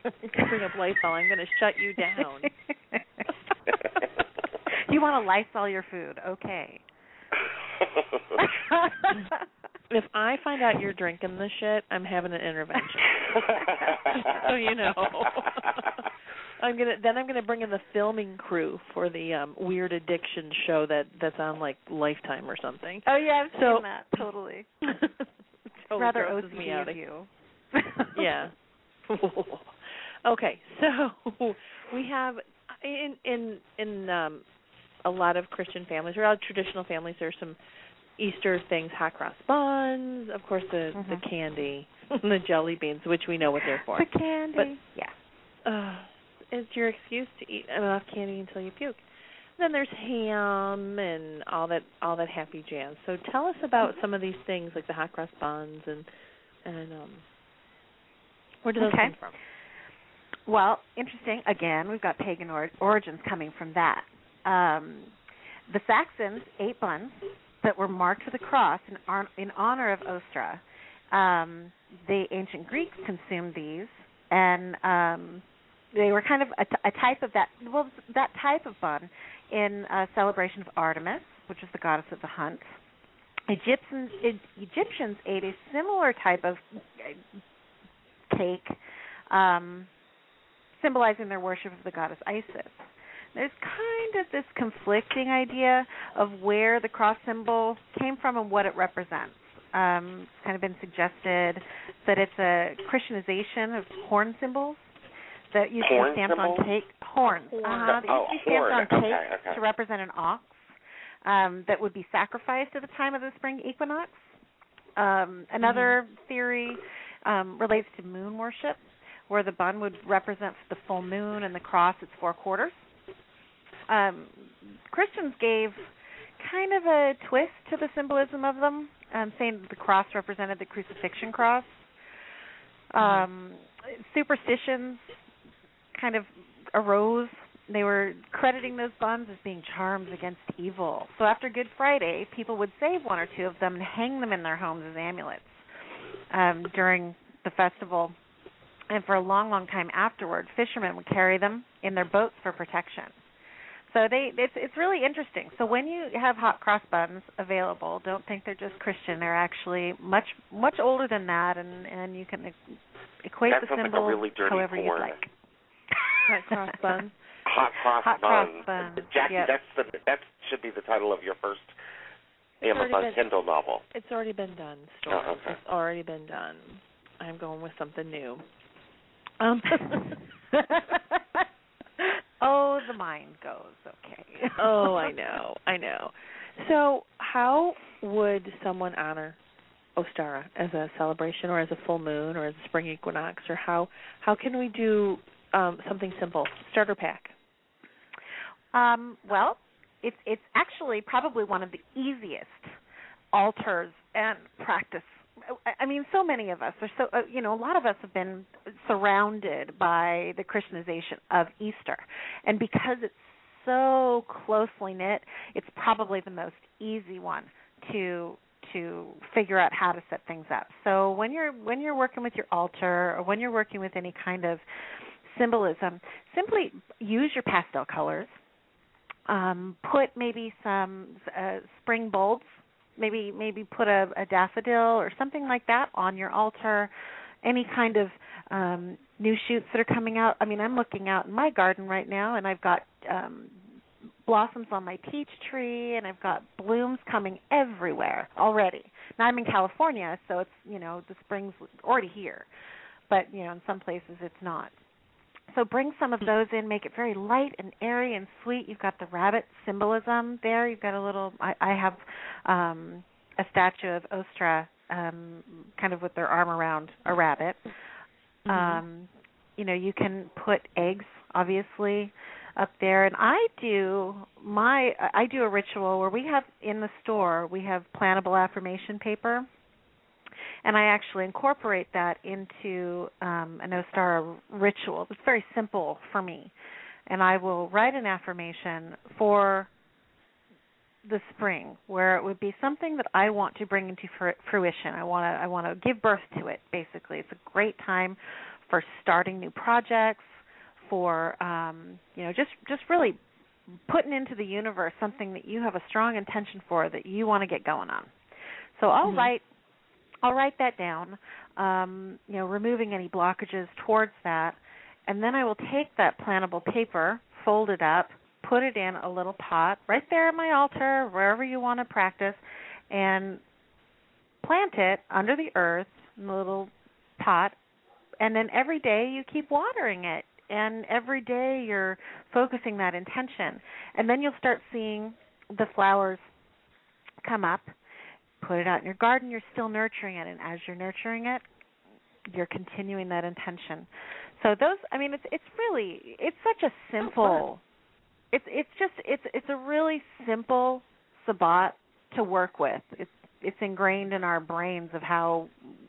[LAUGHS] you bring up Lysol, I'm going to shut you down. [LAUGHS] you want to Lysol your food? Okay. [LAUGHS] if I find out you're drinking this shit, I'm having an intervention. [LAUGHS] so you know. [LAUGHS] I'm gonna then I'm gonna bring in the filming crew for the um weird addiction show that that's on like Lifetime or something. oh yeah, I've So- seen that totally. totally Rather grosses me out. Of you. yeah. okay, so we have in in in um a lot of Christian families or a lot of traditional families there's some Easter things, hot cross buns, of course the the Mhm. candy, [LAUGHS] the jelly beans, which we know what they're for. The candy. But- yeah. uh, it's your excuse to eat enough candy until you puke. Then there's ham and all that all that happy jazz. So tell us about some of these things like the hot cross buns and and um where do those Okay. come from? Well, interesting. Again, we've got pagan or- origins coming from that. Um, the Saxons ate buns that were marked with a cross in, in honor of Ostra. Um, the ancient Greeks consumed these, and um, they were kind of a, t- a type of that. Well, that type of bun in uh, celebration of Artemis, which is the goddess of the hunt. Egyptians, Egyptians ate a similar type of uh, cake um, symbolizing their worship of the goddess Isis. There's kind of this conflicting idea of where the cross symbol came from and what it represents. Um, it's kind of been suggested that it's a Christianization of horn symbols that used to be stamped symbols? on cake. Horns. Horn. Uh-huh. They Oh, used to be stamped horn. on cake Okay, okay. to represent an ox um, that would be sacrificed at the time of the spring equinox. Um, another theory um, relates to moon worship, where the bun would represent the full moon and the cross its four quarters. Um, Christians gave kind of a twist to the symbolism of them, um, saying that the cross represented the crucifixion cross. Um, superstitions kind of arose. They were crediting those buns as being charms against evil. So after Good Friday, people would save one or two of them and hang them in their homes as amulets um, during the festival. And for a long, long time afterward, fishermen would carry them in their boats for protection. So they it's it's really interesting. So when you have hot cross buns available, don't think they're just Christian. They're actually much much older than that, and and you can equate that the sounds symbol like really dirty however porn. you'd like. Hot cross bun. [LAUGHS] Hot cross Hot buns. cross buns, Jacki, yep. that's the that should be the title of your first It's Amazon been- Kindle novel. It's already been done. Storm. Oh, okay. It's already been done. I'm going with something new. Um, [LAUGHS] [LAUGHS] oh, the mind goes. Okay. [LAUGHS] oh, I know, I know. So, how would someone honor Ostara as a celebration, or as a full moon, or as a spring equinox, or how how can we do um, something simple, starter pack? Um, well, it's it's actually probably one of the easiest altars and practice. I- mean, so many of us are so uh, you know a lot of us have been surrounded by the Christianization of Easter, and because it's so closely knit, it's probably the most easy one to to figure out how to set things up. So when you're when you're working with your altar or when you're working with any kind of symbolism, simply use your pastel colors um, put maybe some uh, spring bulbs, maybe maybe put a, a daffodil or something like that on your altar. Any kind of um, new shoots that are coming out. I mean, I'm looking out in my garden right now, and I've got um, blossoms on my peach tree, and I've got blooms coming everywhere already. Now I'm in California, so it's you know the spring's already here, but you know in some places it's not. So bring some of those in, make it very light and airy and sweet. You've got the rabbit symbolism there. You've got a little. I, I have um, a statue of Ostra, um, kind of with their arm around a rabbit. Um, you know, you can put eggs, obviously, up there. And I do my. I do a ritual where we have in the store we have plantable affirmation paper and I actually incorporate that into um, an Ostara ritual. It's very simple for me, and I will write an affirmation for the spring, where it would be something that I want to bring into fruition. I want to I want to give birth to it. Basically, it's a great time for starting new projects, for um, you know just just really putting into the universe something that you have a strong intention for that you want to get going on. So I'll Mhm. write I'll write that down, um, you know, removing any blockages towards that, and then I will take that plantable paper, fold it up, put it in a little pot right there at my altar, wherever you want to practice, and plant it under the earth in a little pot, and then every day you keep watering it, and every day you're focusing that intention, and then you'll start seeing the flowers come up put it out in your garden you're still nurturing it and as you're nurturing it you're continuing that intention. So those i mean it's it's really it's such a oh, simple it's it's just it's it's a really simple sabbat to work with. It's it's ingrained in our brains of how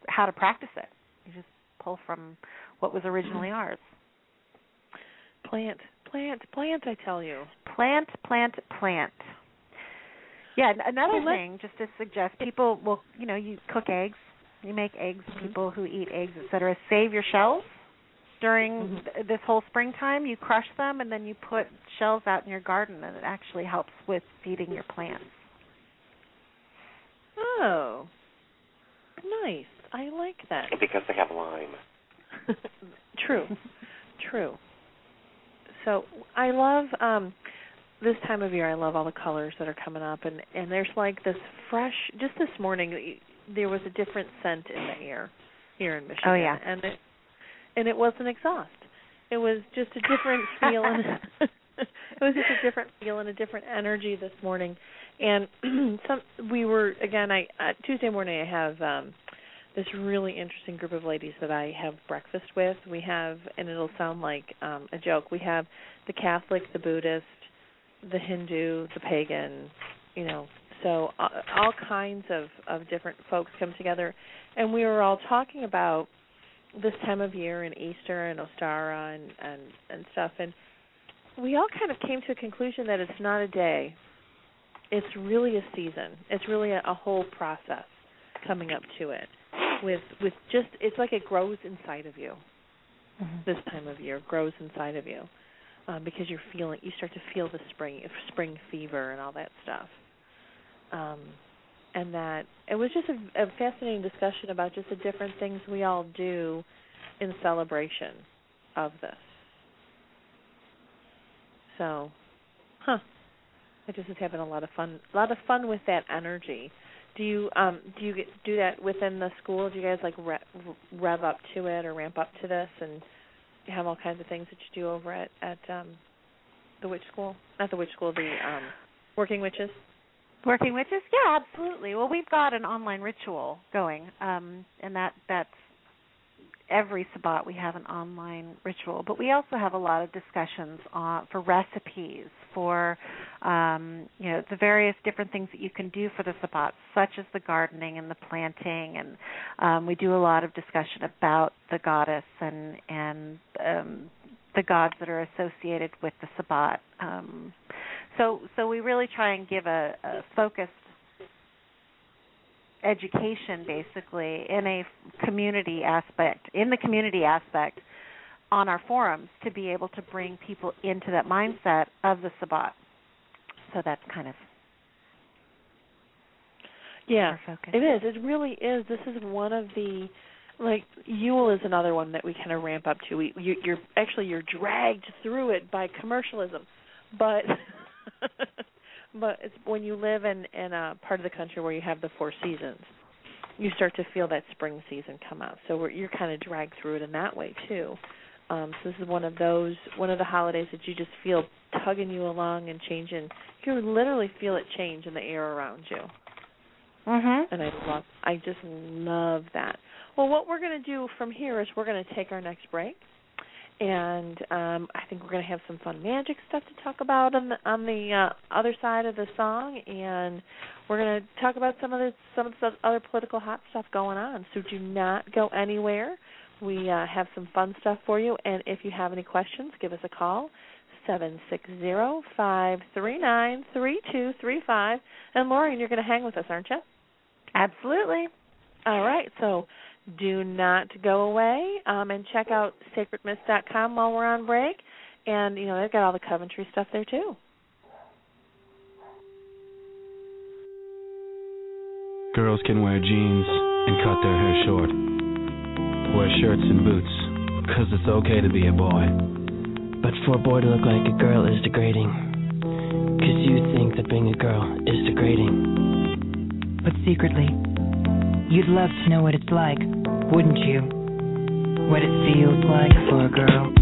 how to practice it. You just pull from what was originally mm-hmm. ours. Plant, plant, plant. I tell you. plant plant plant yeah n- another Well, thing just to suggest people will you know you cook eggs you make eggs Mhm. people who eat eggs etc save your shells during Mhm. th- this whole springtime you crush them and then you put shells out in your garden and it actually helps with feeding your plants Oh, nice. I like that. because they have lime. [LAUGHS] true, true. So I love um this time of year. I love all the colors that are coming up, and and there's like this fresh. Just this morning, there was a different scent in the air here in Michigan. Oh, yeah. and it and it wasn't exhaust. It was just a different feel, and [LAUGHS] [LAUGHS] it was just a different feel and a different energy this morning. And [CLEARS THROAT] some we were again. I uh, Tuesday morning. I have. um this really interesting group of ladies that I have breakfast with. We have, and it'll sound like um, a joke. We have the Catholic, the Buddhist, the Hindu, the pagan, you know. So uh, all kinds of of different folks come together, and we were all talking about this time of year and Easter and Ostara and and and stuff, and we all kind of came to a conclusion that it's not a day. It's really a season. It's really a, a whole process coming up to it with with just it's like it grows inside of you this time of year grows inside of you um, because you're feeling you start to feel the spring spring fever and all that stuff. Um, and that it was just a, a fascinating discussion about just the different things we all do in celebration of this. So, huh. I just was having a lot of fun a lot of fun with that energy. Do you um do you get, do that within the school? Do you guys like rev, rev up to it or ramp up to this and have all kinds of things that you do over at at um the witch school? Not the witch school, the um working witches. Working witches? Yeah, absolutely. Well, we've got an online ritual going, um, and that that's every Sabbat we have an online ritual, but we also have a lot of discussions on, for recipes, for um, you know the various different things that you can do for the Sabbat, such as the gardening and the planting, and um, we do a lot of discussion about the goddess and and um, the gods that are associated with the Sabbat. Um, so so we really try and give a, a focused education basically in a community aspect in the community aspect on our forums to be able to bring people into that mindset of the sabbat so that's kind of yeah it is it really is this is one of the like Yule is another one that we kind of ramp up to. We, you, you're actually you're dragged through it by commercialism, but [LAUGHS] but it's when you live in in a part of the country where you have the four seasons, you start to feel that spring season come out. So we're, you're kind of dragged through it in that way too. Um, so this is one of those one of the holidays that you just feel tugging you along and changing. You literally feel it change in the air around you. Mhm. And I love I just love that. Well, what we're going to do from here is we're going to take our next break and um, I think we're going to have some fun magic stuff to talk about on the on the uh, other side of the song, and we're going to talk about some of the some of the other political hot stuff going on. So do not go anywhere. We uh, have some fun stuff for you, and if you have any questions, give us a call seven six zero five three nine three two three five. And Lorien, you're going to hang with us, aren't you? Absolutely. All right. So do not go away um, and check out sacredmist.com while we're on break. And, you know, they've got all the Coventry stuff there too. Girls can wear jeans and cut their hair short. Wear shirts and boots, because it's okay to be a boy. But for a boy to look like a girl is degrading. Because you think that being a girl is degrading. But secretly, You'd love to know what it's like, wouldn't you? What it feels like for a girl.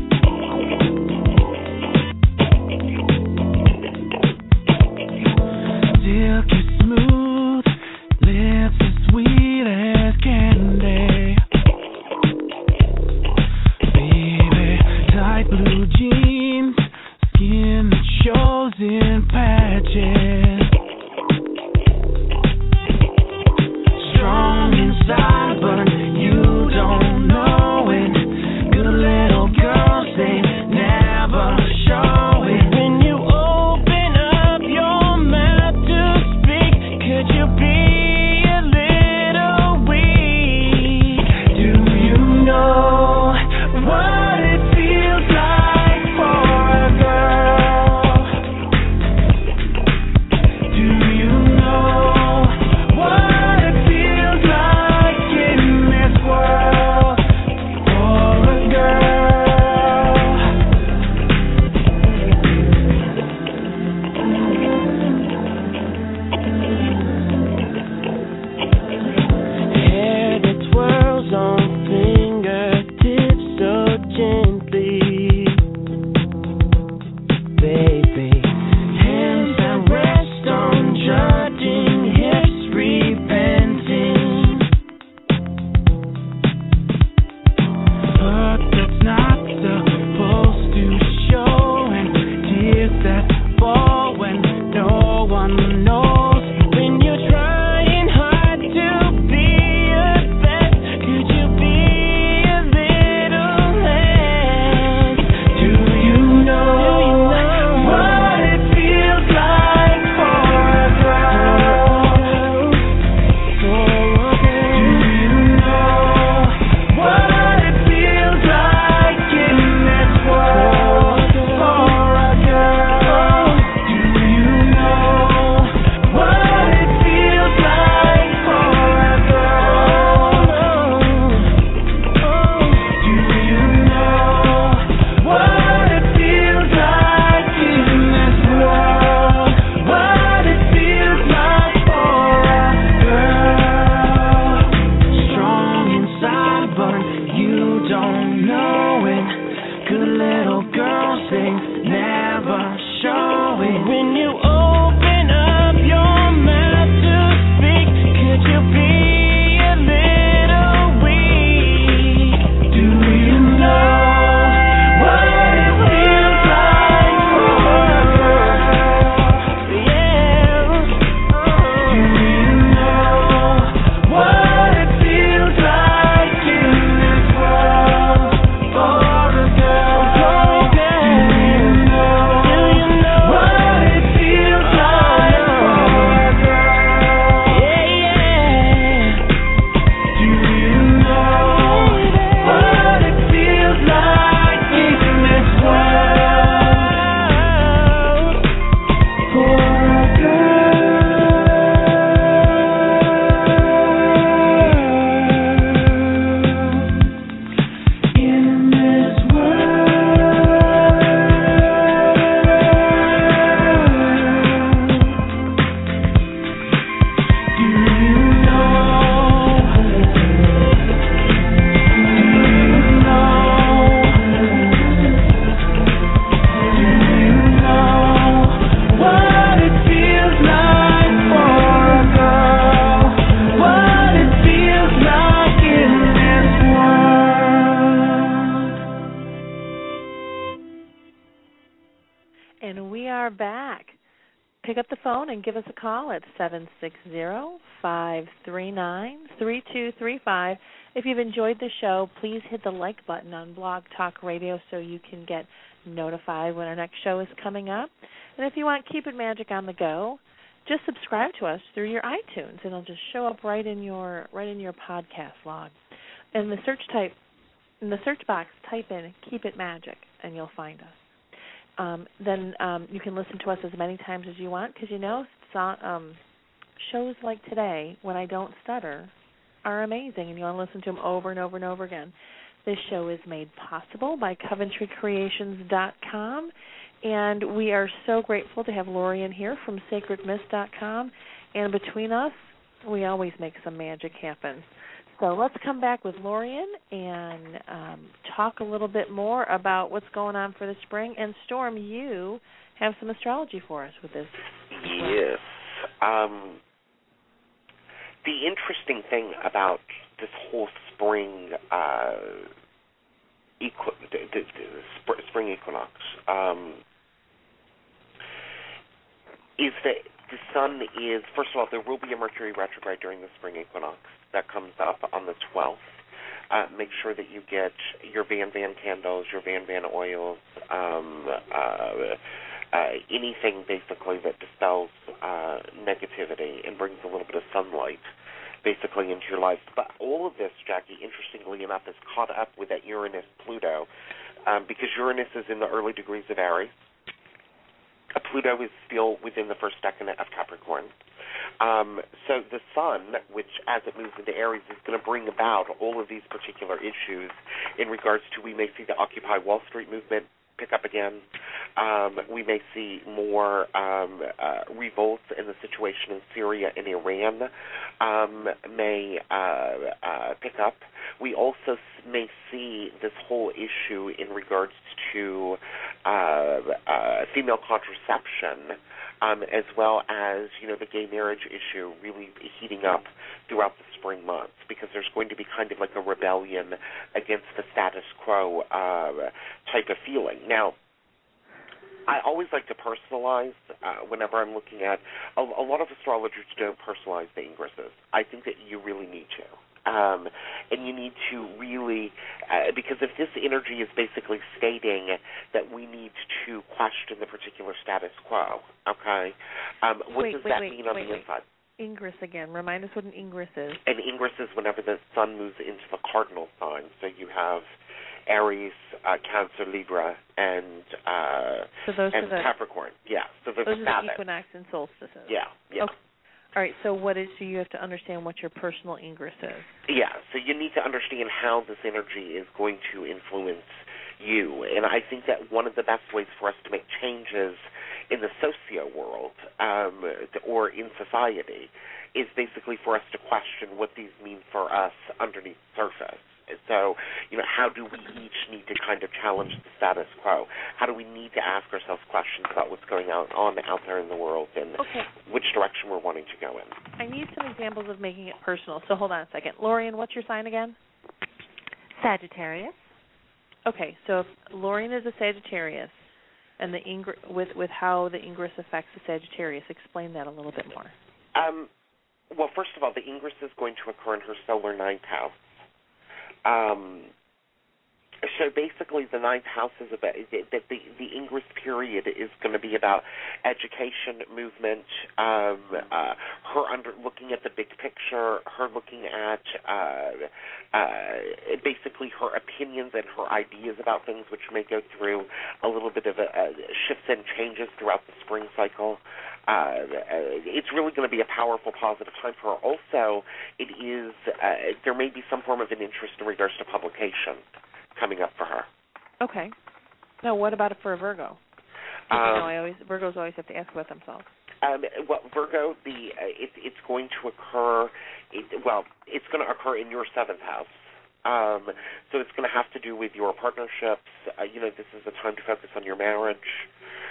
Are back. Pick up the phone and give us a call at seven six zero five three nine three two three five. If you've enjoyed the show, please hit the like button on Blog Talk Radio so you can get notified when our next show is coming up. And if you want Keep It Magic on the go, just subscribe to us through your iTunes and it'll just show up right in your right in your podcast log. In the search type in the search box, type in Keep It Magic and you'll find us um, then um, you can listen to us as many times as you want because you know so, um, shows like today when I don't stutter are amazing and you want to listen to them over and over and over again. This show is made possible by CoventryCreations.com and we are so grateful to have Lorien here from SacredMists.com and between us we always make some magic happen. So let's come back with Lorien and um, talk a little bit more about what's going on for the spring. And Storm, you have some astrology for us with this. Yes. Um, the interesting thing about this whole spring uh, equi- the, the, the sp- spring equinox um, is that the sun is first of all there will be a Mercury retrograde during the spring equinox that comes up on the 12th. Uh, make sure that you get your Van Van candles, your Van Van oils, um, uh, uh, anything basically that dispels uh, negativity and brings a little bit of sunlight basically into your life. But all of this, Jacki, interestingly enough, is caught up with that Uranus Pluto um, because Uranus is in the early degrees of Aries. Pluto is still within the first decan of Capricorn. Um, so the sun, which as it moves into Aries, is going to bring about all of these particular issues in regards to we may see the Occupy Wall Street movement pick up again. Um, we may see more um, uh, revolts in the situation in Syria and Iran um, may uh, uh, pick up. We also may see this whole issue in regards to uh, uh, female contraception um, as well as you know the gay marriage issue really heating up throughout the spring months because there's going to be kind of like a rebellion against the status quo uh, type of feeling. Now, I always like to personalize uh, whenever I'm looking at. A, a lot of astrologers don't personalize the ingresses. I think that you really need to. Um, and you need to really, uh, because if this energy is basically stating that we need to question the particular status quo, okay, um, what Wait, does wait, that wait, mean on wait, the inside? Ingress again. Remind us what an ingress is. An ingress is whenever the sun moves into the cardinal sign. So you have Aries, uh, Cancer, Libra, and uh, So those and are the Capricorn. Yeah. So there's those are the equinox and solstices. Yeah. Yeah. Okay. All right. So what is? So you have to understand what your personal ingress is. Yeah, so you need to understand how this energy is going to influence you. And I think that one of the best ways for us to make changes in the socio world um, or in society is basically for us to question what these mean for us underneath the surface. So, you know, how do we each need to kind of challenge the status quo? How do we need to ask ourselves questions about what's going on, on out there in the world and Okay. which direction we're wanting to go in? I need some examples of making it personal. So hold on a second. Lorien, what's your sign again? Sagittarius. Okay, so if Lorien is a Sagittarius, and the ingr- with with how the Ingress affects the Sagittarius, explain that a little bit more. Um, well, first of all, the Ingress is going to occur in her solar ninth house. Um, so basically, the ninth house is about that the the Ingress period is going to be about education, movement, um, uh, her under looking at the big picture, her looking at uh, uh, basically her opinions and her ideas about things, which may go through a little bit of a, a shifts and changes throughout the spring cycle. Uh, uh, it's really going to be a powerful, positive time for her. Also, it is uh, there may be some form of an interest in regards to publication coming up for her. Okay. Now, what about it for a Virgo? You Um, know, I always Virgos always have to ask about themselves. Um, well, Virgo, the uh, it, it's going to occur. It, well, it's going to occur in your seventh house. Um, so it's going to have to do with your partnerships. Uh, you know, this is a time to focus on your marriage.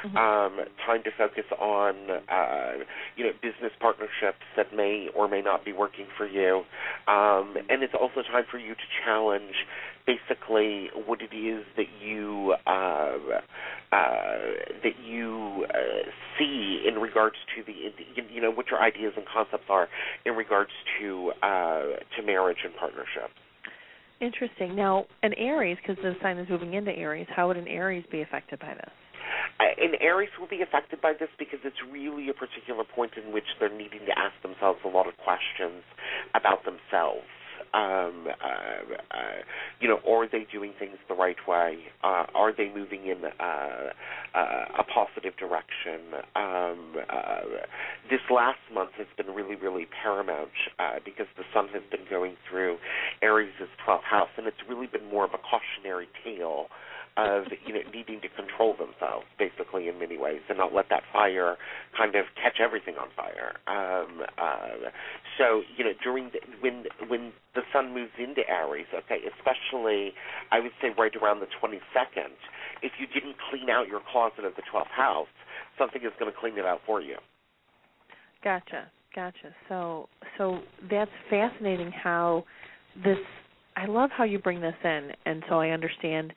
Mhm. Um, time to focus on uh, you know business partnerships that may or may not be working for you. Um, and it's also time for you to challenge basically what it is that you uh, uh, that you uh, see in regards to the you know what your ideas and concepts are in regards to uh, to marriage and partnership. Interesting. Now, an Aries, because the sign is moving into Aries, how would an Aries be affected by this? Uh, and Aries will be affected by this because it's really a particular point in which they're needing to ask themselves a lot of questions about themselves. Um, uh, uh, you know, are they doing things the right way? Uh, are they moving in uh, a positive direction? Um, uh, this last month has been really, really paramount uh, because the sun has been going through Aries' 12th house, and it's really been more of a cautionary tale of you know needing to control themselves basically in many ways and not let that fire kind of catch everything on fire um uh so you know during the, when when the sun moves into aries okay especially i would say right around the 22nd if you didn't clean out your closet of the 12th house something is going to clean it out for you Gotcha, gotcha. So, so that's fascinating. How this, I love how you bring this in, and so I understand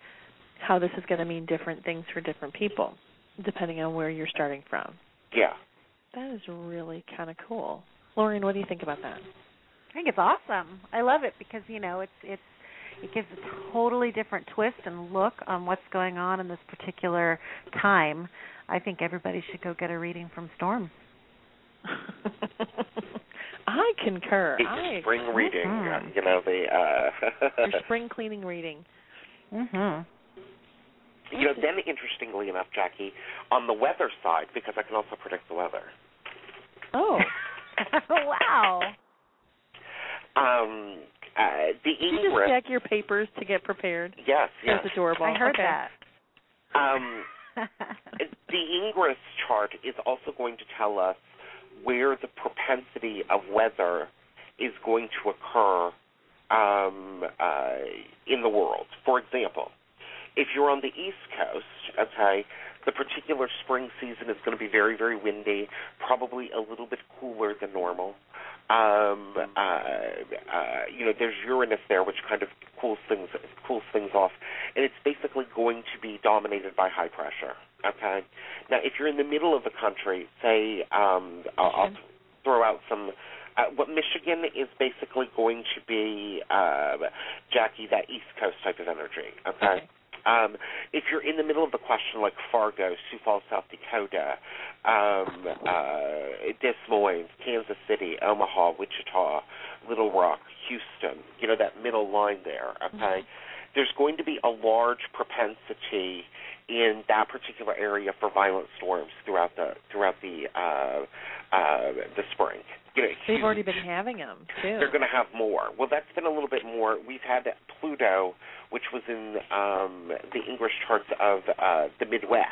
how this is going to mean different things for different people, depending on where you're starting from. yeah That is really kind of cool. Lorien, what do you think about that? I think it's awesome. I love it because you know it's it's it gives a totally different twist and look on what's going on in this particular time. I think everybody should go get a reading from Storm. [LAUGHS] I concur. it's I spring reading Mhm. you know the uh [LAUGHS] your spring cleaning reading. Mm Mhm. You know, then interestingly enough, Jacki, on the weather side, because I can also predict the weather. Oh, [LAUGHS] wow. Um, uh, the you just check your papers to get prepared. Yes, yes. That's adorable. I heard okay. that. Um, [LAUGHS] the Ingress chart is also going to tell us where the propensity of weather is going to occur um, uh, in the world. For example, if you're on the East Coast, okay, the particular spring season is going to be very, very windy, probably a little bit cooler than normal. Um, uh, uh, you know, there's Uranus there, which kind of cools things cools things off, and it's basically going to be dominated by high pressure. Okay. Now, if you're in the middle of the country, say, um, I'll, I'll throw out some. Uh, what Michigan is basically going to be, uh, Jacki, that East Coast type of energy. Okay. Okay. Um, if you're in the middle of the question, like Fargo, Sioux Falls, South Dakota, um, uh, Des Moines, Kansas City, Omaha, Wichita, Little Rock, Houston, you know that middle line there. Okay, there's going to be a large propensity in that particular area for violent storms throughout the throughout the uh, uh, the spring. You know, They've huge- already been having them too. they're going to have more. Well, that's been a little bit more. We've had Pluto, which was in um, the ingress charts of uh, the Midwest.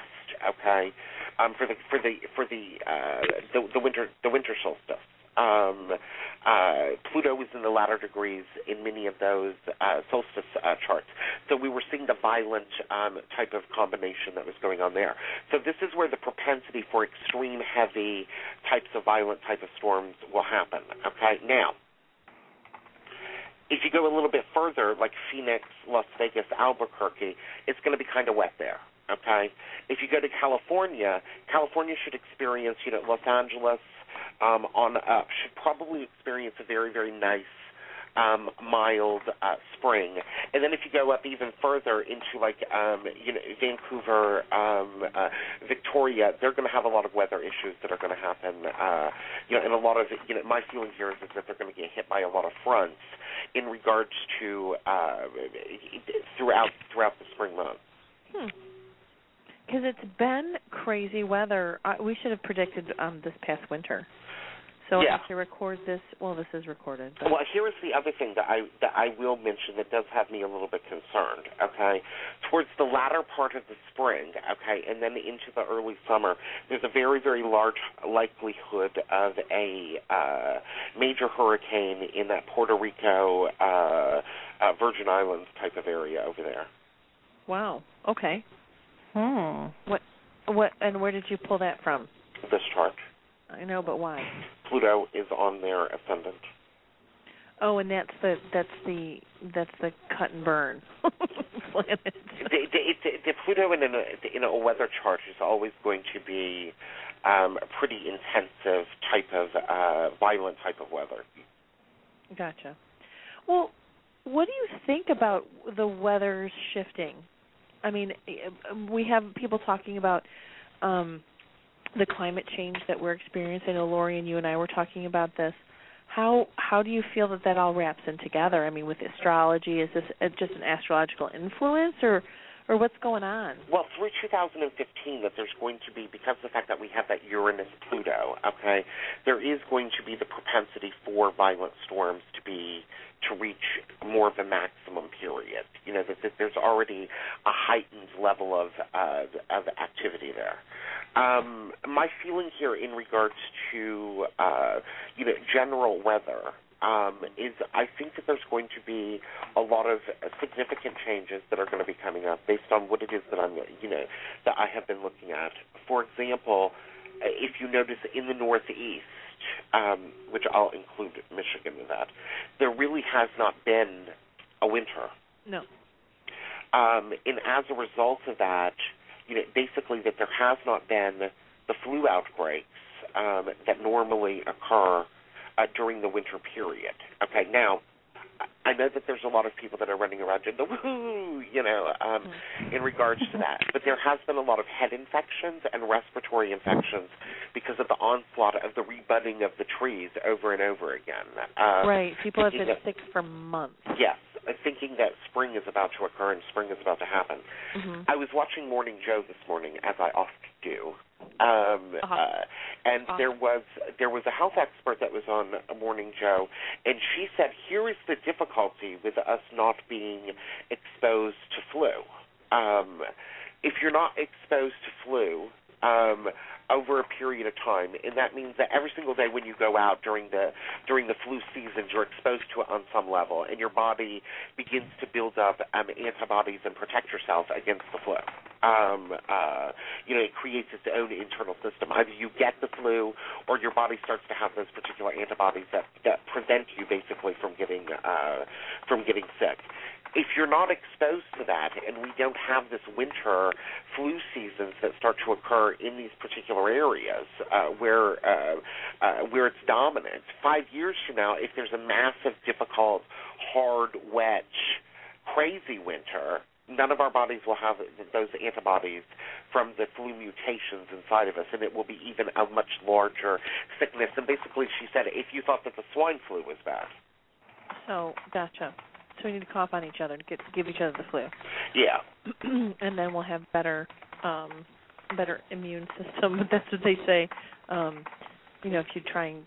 Okay, um, for the for the for the, uh, the the winter the winter solstice. Um, uh, Pluto was in the latter degrees in many of those uh, solstice uh, charts. So we were seeing the violent um, type of combination that was going on there. So this is where the propensity for extreme heavy types of violent type of storms will happen. Okay, now if you go a little bit further, like Phoenix, Las Vegas, Albuquerque, it's going to be kind of wet there. Okay, if you go to California, California should experience, you know, Los Angeles um, on up should probably experience a very, very nice um, mild uh, spring. And then if you go up even further into like um, you know Vancouver, um, uh, Victoria, they're going to have a lot of weather issues that are going to happen. Uh, you know, and a lot of you know my feeling here is, is that they're going to get hit by a lot of fronts in regards to uh, throughout throughout the spring months. Hmm. Because it's been crazy weather. Uh, we should have predicted um, this past winter. So Yeah. I record this, well, this is recorded. But Well, here is the other thing that I that I will mention that does have me a little bit concerned. Okay, towards the latter part of the spring, okay, and then into the early summer, there's a very very large likelihood of a uh, major hurricane in that Puerto Rico, uh, uh, Virgin Islands type of area over there. wow. Okay. Hmm. What? What? And where did you pull that from? This chart, I know, but why? Pluto is on their ascendant. Oh, and that's the that's the that's the cut and burn [LAUGHS] planet. the, the, the, the Pluto in a in a weather chart is always going to be um, a pretty intensive type of uh, violent type of weather. Gotcha. Well, what do you think about the weather shifting? I mean, eh, we have people talking about um the climate change that we're experiencing. I know Lorien you and I were talking about this. How how do you feel that that all wraps in together? I mean, with astrology, is this uh, just an astrological influence, or or what's going on? Well, through 2015, that there's going to be because of the fact that we have that Uranus Pluto. Okay, there is going to be the propensity for violent storms to be to reach more of a maximum period. You know that, that there's already a heightened level of uh, of activity there. Um, my feeling here in regards to uh, you know general weather um, is I think that there's going to be a lot of significant changes that are going to be coming up based on what it is that I'm you know that I have been looking at. For example, if you notice in the Northeast, um, which I'll include Michigan in that, there really has not been a winter. No. Um, and as a result of that, you know, basically that there has not been the flu outbreaks um, that normally occur uh, during the winter period. Okay, now I know that there's a lot of people that are running around doing the woohoo, you know, um, in regards to that. But there has been a lot of head infections and respiratory infections because of the onslaught of the rebudding of the trees over and over again. Um, right. People have been that- sick for months. Yes, uh, thinking that spring is about to occur and spring is about to happen. hmm I was watching Morning Joe this morning, as I oft do, um, Uh-huh. uh, and Uh-huh. there was there was a health expert that was on Morning Joe, and she said, "Here is the difficulty with us not being exposed to flu. Um, if you're not exposed to flu." Um, over a period of time, and that means that every single day when you go out during the during the flu season, you're exposed to it on some level, and your body begins to build up um, antibodies and protect yourself against the flu. Um, uh, you know, it creates its own internal system. Either you get the flu, or your body starts to have those particular antibodies that that prevent you basically from getting uh, from getting sick. If you're not exposed to that, and we don't have this winter flu seasons that start to occur in these particular areas uh, where uh, uh, where it's dominant, five years from now, if there's a massive, difficult, hard, wet, crazy winter, none of our bodies will have those antibodies from the flu mutations inside of us, and it will be even a much larger sickness. And basically, she said, if you thought that the swine flu was bad, So, gotcha. So we need to cough on each other to get give each other the flu, yeah, [CLEARS THROAT] and then we'll have better, um, better immune system. [LAUGHS] But that's what they say. Um, you know, if you try and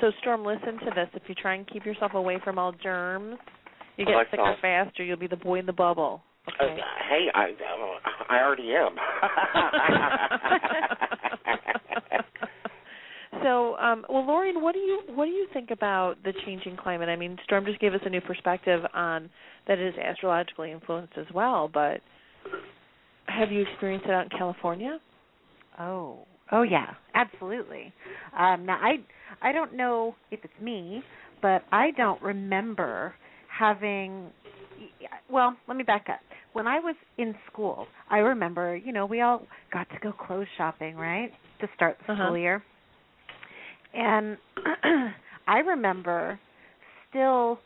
so Storm, listen to this. If you try and keep yourself away from all germs, you get sicker faster. You'll be the boy in the bubble. Uh, hey, I I already am. [LAUGHS] [LAUGHS] so, um, well, Lorraine, what do you what do you think about the changing climate? I mean, Storm just gave us a new perspective on that it is astrologically influenced as well. But have you experienced it out in California? Oh, oh yeah, absolutely. Um, now I I don't know if it's me, but I don't remember having. Well, let me back up. When I was in school, I remember, you know, we all got to go clothes shopping, right, to start the Uh-huh. school year. And [CLEARS THROAT] I remember still,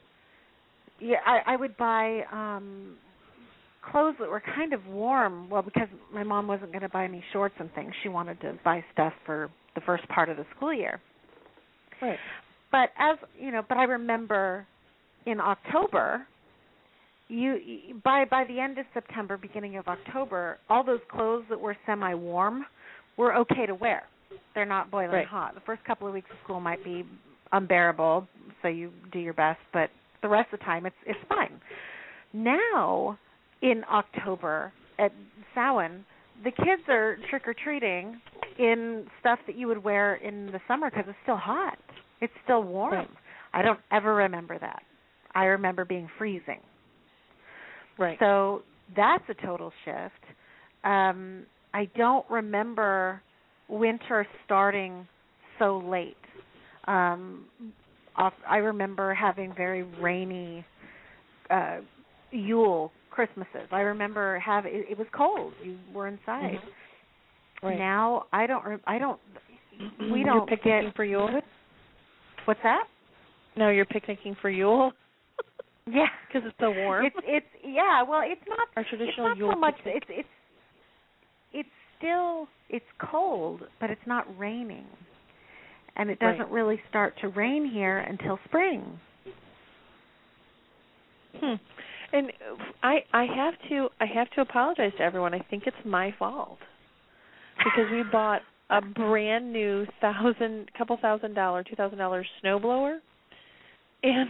yeah, I, I would buy um clothes that were kind of warm. Well, because my mom wasn't going to buy me shorts and things, she wanted to buy stuff for the first part of the school year. Right. But as you know, but I remember in October, you by by the end of September, beginning of October, all those clothes that were semi-warm were okay to wear. They're not boiling Right. hot. The first couple of weeks of school might be unbearable, so you do your best, but the rest of the time it's it's fine. Now in October at Samhain, the kids are trick or treating in stuff that you would wear in the summer because it's still hot. It's still warm. Right. I don't ever remember that. I remember being freezing. Right. So that's a total shift. Um, I don't remember winter starting so late. Um, off, I remember having very rainy uh, Yule Christmases. I remember have it, it was cold. You were inside. Mm-hmm. Right. Now I don't. Re- I don't. We don't You're don't picnicking get. for Yule. What's that? No, you're picnicking for Yule [LAUGHS] Yeah, because it's so warm. It's it's yeah. Well, it's not Our it's traditional not Yule so much picnic. it's it's it's still it's cold but it's not raining. And it doesn't really start to rain here until spring. Hmm. And I I have to I have to apologize to everyone. I think it's my fault. Because we bought a brand new thousand couple thousand dollar two thousand dollar snowblower and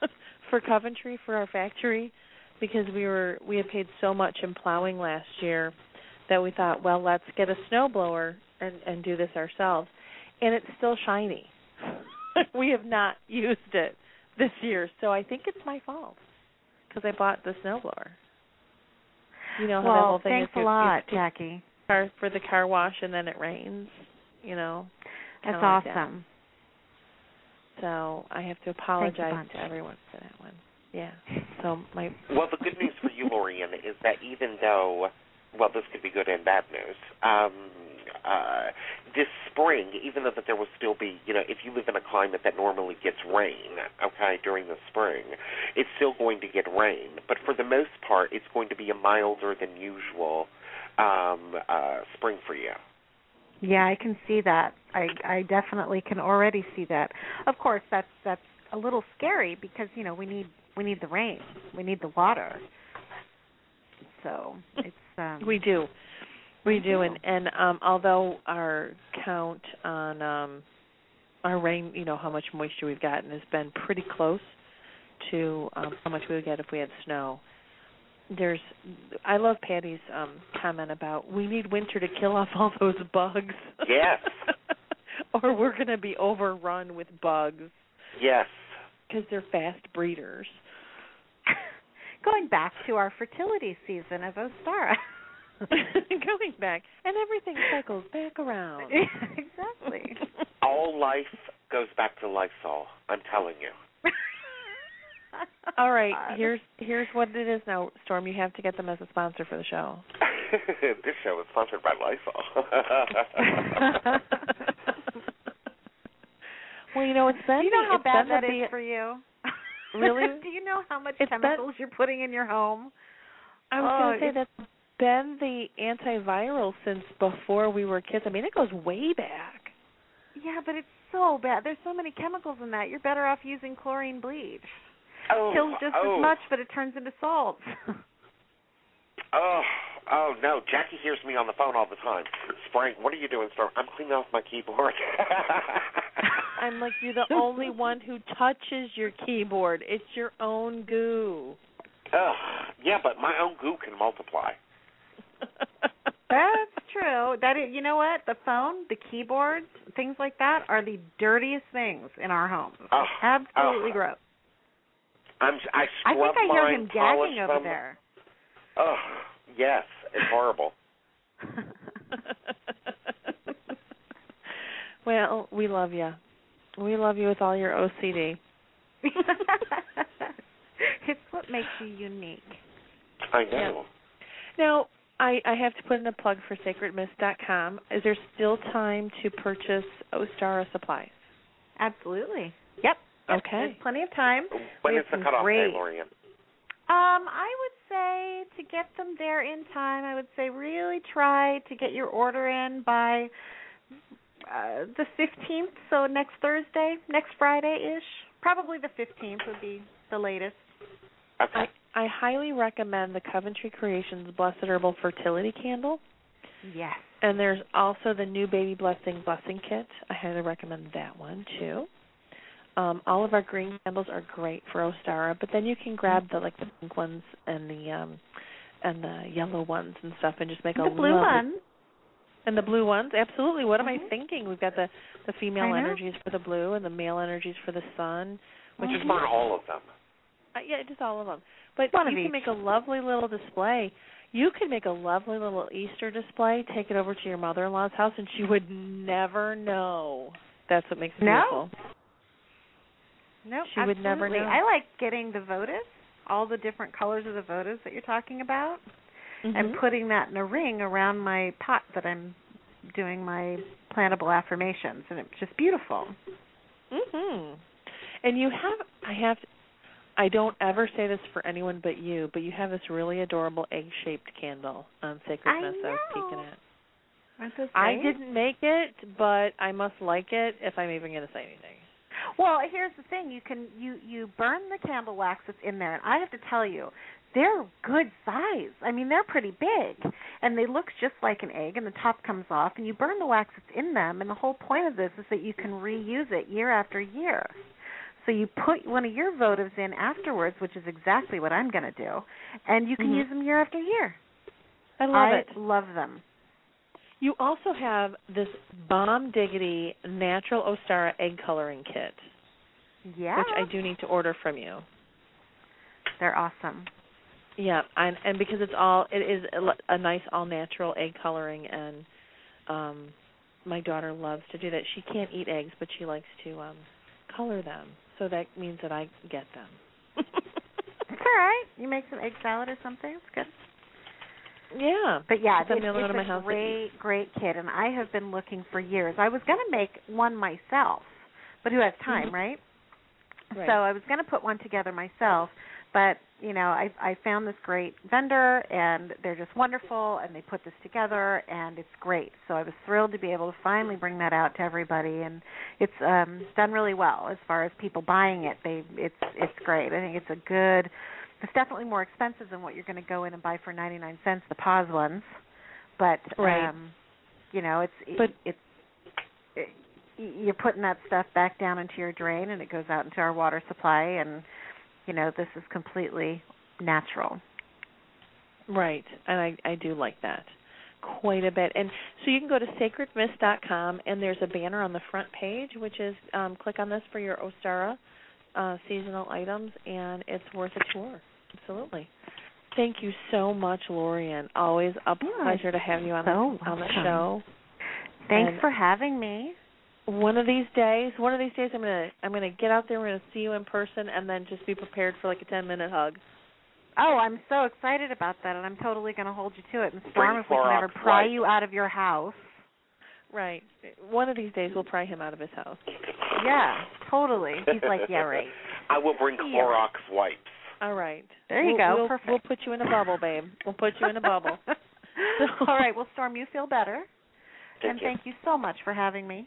[LAUGHS] for Coventry for our factory because we were we had paid so much in plowing last year that we thought well let's get a snowblower and and do this ourselves and it's still shiny. [LAUGHS] we have not used it this year, so I think it's my fault because I bought the snowblower. You know how that well whole thing thanks is a lot jacki car for the car wash and then it rains. You know, that's kinda like that. awesome so I have to apologize to everyone for that one. Yeah. So my Well, the good news for you, Lorien, is that even though, well, this could be good and bad news. Um, uh, this spring, even though that there will still be, you know, if you live in a climate that normally gets rain, okay, during the spring, it's still going to get rain. But for the most part, it's going to be a milder than usual um, uh, spring for you. yeah i can see that i i definitely can already see that of course that's that's a little scary because you know we need we need the rain we need the water so it's um we do. We We do do. and and um although our count on um our rain, you know, how much moisture we've gotten has been pretty close to um how much we would get if we had snow. There's I love Patty's um comment about we need winter to kill off all those bugs. Yes. [LAUGHS] or we're going to be overrun with bugs Yes. because they're fast breeders. Going back to our fertility season of Ostara. [LAUGHS] Going back, and everything cycles back around. [LAUGHS] exactly. [LAUGHS] All life goes back to Lysol. I'm telling you. All right, God. here's here's what it is now, Storm. You have to get them as a sponsor for the show. this show is sponsored by Lysol. well, you know it's been you know how bad been that the- is for you? Really? [LAUGHS] Do you know how much It's been- chemicals you're putting in your home? I was Oh, going to say that's been the antiviral since before we were kids. I mean, it goes way back. Yeah, but it's so bad. There's so many chemicals in that. You're better off using chlorine bleach. oh, Kills just oh, as much, but it turns into salts. [LAUGHS] Oh, oh no! Jacki hears me on the phone all the time. Spring, what are you doing, Storm? I'm cleaning off my keyboard. [LAUGHS] I'm like, you're the only one who touches your keyboard. It's your own goo. Ugh, yeah, but my own goo can multiply. [LAUGHS] That's true. true. That is, you know what? The phone, the keyboards, things like that are the dirtiest things in our homes. Oh, Absolutely oh. gross. I'm I I think I hear mine, him gagging over them. there. Oh, yes, it's horrible. [LAUGHS] well, we love you. We love you with all your OCD. [LAUGHS] it's what makes you unique. I know. Now, I, I have to put in a plug for sacredmists.com. Is there still time to purchase Ostara supplies? Absolutely. Yep. Yep, Okay. There's plenty of time. When We the cutoff great- day, Lorien? Um, I would say to get them there in time, I would say really try to get your order in by uh, the 15th, so next Thursday, next Friday ish. Probably the 15th would be the latest. Okay. I highly recommend the Coventry Creations Blessed Herbal Fertility Candle. Yes. And there's also the new Baby Blessing Blessing Kit. I highly recommend that one too. Um, all of our green candles are great for Ostara, but then you can grab the like the pink ones and the um and the yellow ones and stuff and just make The a blue lovely- one. And the blue ones, absolutely. What am I Mhm. thinking? We've got the the female energies for the blue and the male energies for the sun, which Just is burn all of them. uh, yeah, just all of them. But One you can each. make a lovely little display. You could make a lovely little Easter display, take it over to your mother-in-law's house, and she would never know. That's what makes it No. beautiful. No, She would never absolutely. know. I like getting the votive, all the different colors of the votives that you're talking about, and Mhm. putting that in a ring around my pot that I'm doing my plantable affirmations, and it's just beautiful. Mm Mhm. And you have I have I don't ever say this for anyone but you, but you have this really adorable egg-shaped candle on Sacred I I was peeking at. I didn't make it, but I must like it if I'm even going to say anything. Well, here's the thing: you can you you burn the candle wax that's in there, and I have to tell you, they're good size. I mean, they're pretty big, and they look just like an egg, and the top comes off, and you burn the wax that's in them, and the whole point of this is that you can reuse it year after year. So you put one of your votives in afterwards, which is exactly what I'm going to do, and you can Mhm. use them year after year. I love I it. love them. You also have this bomb diggity natural Ostara egg coloring kit, Yeah, which I do need to order from you. they're awesome. Yeah, and and because it's all it is a, l- a nice all natural egg coloring and um my daughter loves to do that. She can't eat eggs, but she likes to um color them. So that means that I get them. [LAUGHS] It's all right. You make some egg salad or something. It's good. Yeah. But yeah, I'm it's, the only one in it's my a house great, great kid, and I have been looking for years. I was going to make one myself, but who has time, Mhm. right? Right. So I was going to put one together myself, but you know, I I found this great vendor, and they're just wonderful, and they put this together, and it's great. So I was thrilled to be able to finally bring that out to everybody, and it's um done really well as far as people buying it. They it's it's great. I think it's a good. It's definitely more expensive than what you're going to go in and buy for 99 cents, the Paas ones, but Right. um you know, it's But- it's it, you're putting that stuff back down into your drain and it goes out into our water supply and you know this is completely natural Right, and I I do like that quite a bit. And so you can go to sacredmists.com, and there's a banner on the front page, which is um, click on this for your Ostara uh, seasonal items, and it's worth a tour. Absolutely. Thank you so much, Lorien. Always a Yeah, pleasure to have you on so the on the welcome. show. thanks And- for having me One of these days, one of these days, I'm gonna I'm gonna get out there. We're gonna see you in person, and then just be prepared for like a ten minute hug. oh i'm so excited about that and i'm totally going to hold you to it and storm if we can Clorox ever pry wipes. you out of your house Right. One of these days, we'll pry him out of his house. yeah totally he's like yeah right [LAUGHS] I will bring Yeah. Clorox wipes. All right. There you We'll- go. We'll, Perfect. We'll put you in a bubble, babe. We'll put you in a bubble. [LAUGHS] [LAUGHS] all right well storm you feel better Thank and you. thank you so much for having me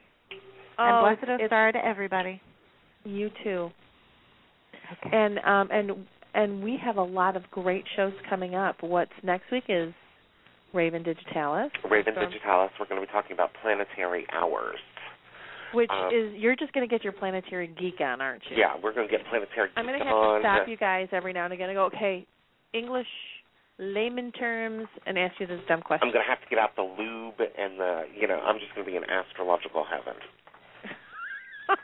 oh, and blessed it's- Ostara to everybody You too. okay And um and and we have a lot of great shows coming up. What's next week is Raven Digitalis, Raven Storm- Digitalis, we're going to be talking about planetary hours. Which Um, is you're just going to get your planetary geek on, aren't you? Yeah, we're going to get planetary geek on. I'm going to have to stop you guys every now and again and go, okay, English layman terms and ask you this dumb question. I'm going to have to get out the lube and the, you know, I'm just going to be in astrological heaven. [LAUGHS]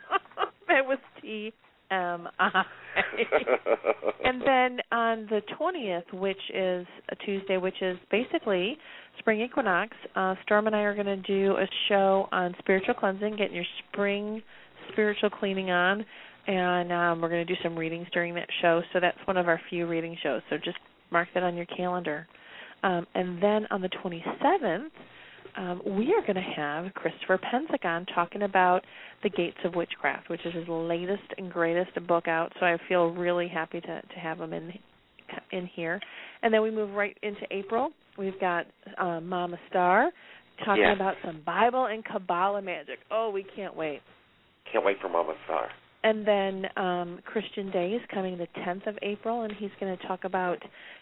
that was T M I. [LAUGHS] and then on the 20th, which is a Tuesday, which is basically spring equinox, uh, Storm and I are going to do a show on spiritual cleansing, getting your spring spiritual cleaning on. And um, we're going to do some readings during that show. So that's one of our few reading shows. So just mark that on your calendar. Um, and then on the 27th, um, we are going to have Christopher Penczak talking about The Gates of Witchcraft, which is his latest and greatest book out. So I feel really happy to, to have him in in here. And then we move right into April. We've got uh, Mama Star talking Yeah. about some Bible and Kabbalah magic. Oh, we can't wait. Can't wait for Mama Star. And then um Christian Day is coming the 10th of April, and he's going to talk about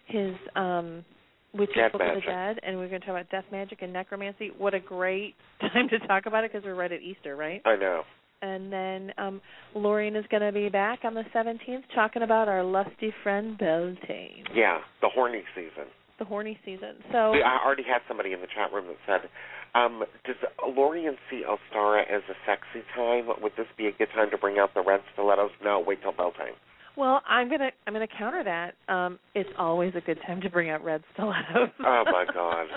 his um Witches Death Book of magic. the Dead, and we're going to talk about death magic and necromancy. What a great [LAUGHS] time to talk about it because we're right at Easter, right? I know. And then um Lorraine is going to be back on the 17th talking about our lusty friend Beltane, Yeah, the horny season. the horny season. So We- I already had somebody in the chat room that said, um, does Lorien see Ostara as a sexy time? Would this be a good time to bring out the red stilettos? No, wait till Beltane. Well, I'm gonna I'm gonna counter that. Um, it's always a good time to bring out red stilettos. Oh, my [LAUGHS] God.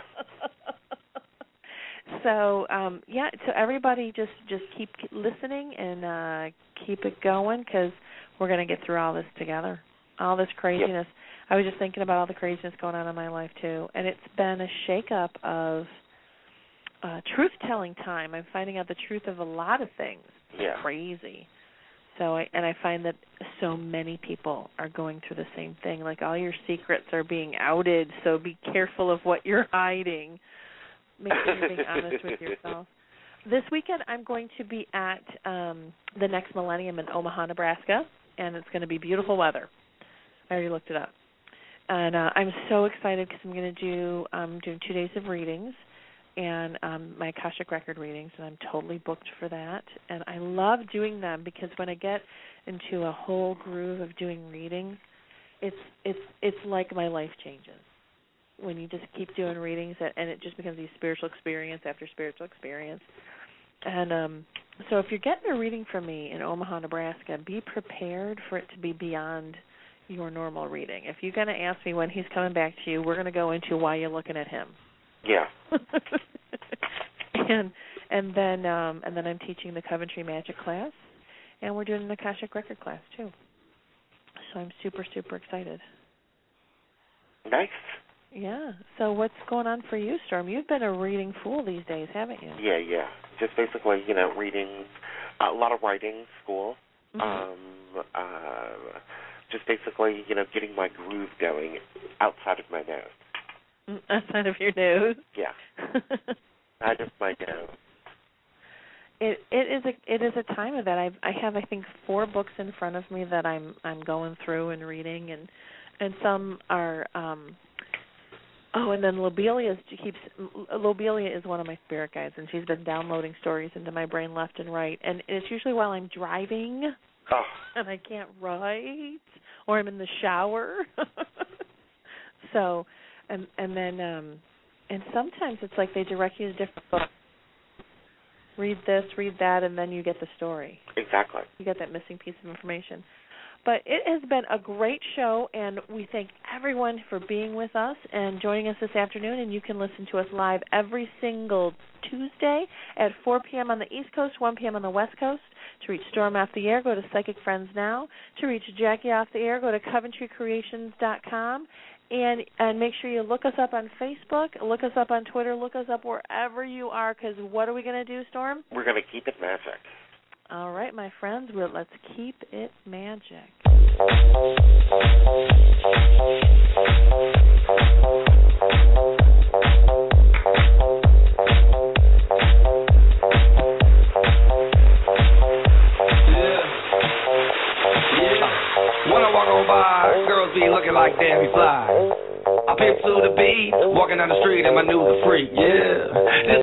so um, yeah, so everybody just just keep listening and uh, keep it going because we're gonna get through all this together. All this craziness. I was just thinking about all the craziness going on in my life too, and it's been a shakeup of uh, truth-telling time. I'm finding out the truth of a lot of things. Yeah. Crazy. So I and I find that so many people are going through the same thing. Like all your secrets are being outed, so be careful of what you're [LAUGHS] hiding. Make sure you're being honest with yourself. [LAUGHS] This weekend I'm going to be at um the next millennium in Omaha, Nebraska, and it's going to be beautiful weather. I already looked it up. And uh I'm so excited because I'm going to do um doing 2 days of readings and um my Akashic record readings and I'm totally booked for that. And I love doing them because when I get into a whole groove of doing readings it's it's it's like my life changes. When you just keep doing readings and it just becomes these spiritual experience after spiritual experience. And um so if you're getting a reading from me in Omaha Nebraska be prepared for it to be beyond your normal reading. If you're going to ask me when he's coming back to you we're going to go into why you're looking at him Yeah. [LAUGHS] and and then um and then I'm teaching the Coventry Magic class and we're doing an Akashic record class too. So I'm super super excited. Nice. Yeah. So what's going on for you, Storm? You've been a reading fool these days, haven't you? Yeah, yeah. Just basically, you know, reading, a lot of writing, school. Mhm. Um, uh, just basically, you know, getting my groove going outside of my nose. [LAUGHS] Outside of your nose. Yeah, out of my nose. it it is a it is a time of that. I I have I think four books in front of me that I'm I'm going through and reading and and some are um oh and then Lobelia keeps Lobelia is one of my spirit guides and she's been downloading stories into my brain left and right and it's usually while I'm driving Oh, [LAUGHS] and I can't write or I'm in the shower. [LAUGHS] so and and then um and sometimes it's like they direct you to different books. Read this, read that, and then you get the story. exactly. You get that missing piece of information. But it has been a great show, and we thank everyone for being with us and joining us this afternoon. And you can listen to us live every single Tuesday at 4 p.m. on the East Coast, 1 p.m. on the West Coast. To reach Storm off the air, go to Psychic Friends Now. To reach Jacki off the air, go to CoventryCreations.com. And and make sure you look us up on Facebook, look us up on Twitter, look us up wherever you are. Because what are we going to do, Storm? We're going to keep it magic. All right, my friends, well, let's keep it magic. Looking like Debbie Fly. I pimp to the beat, walking down the street and my news are free. Yeah, this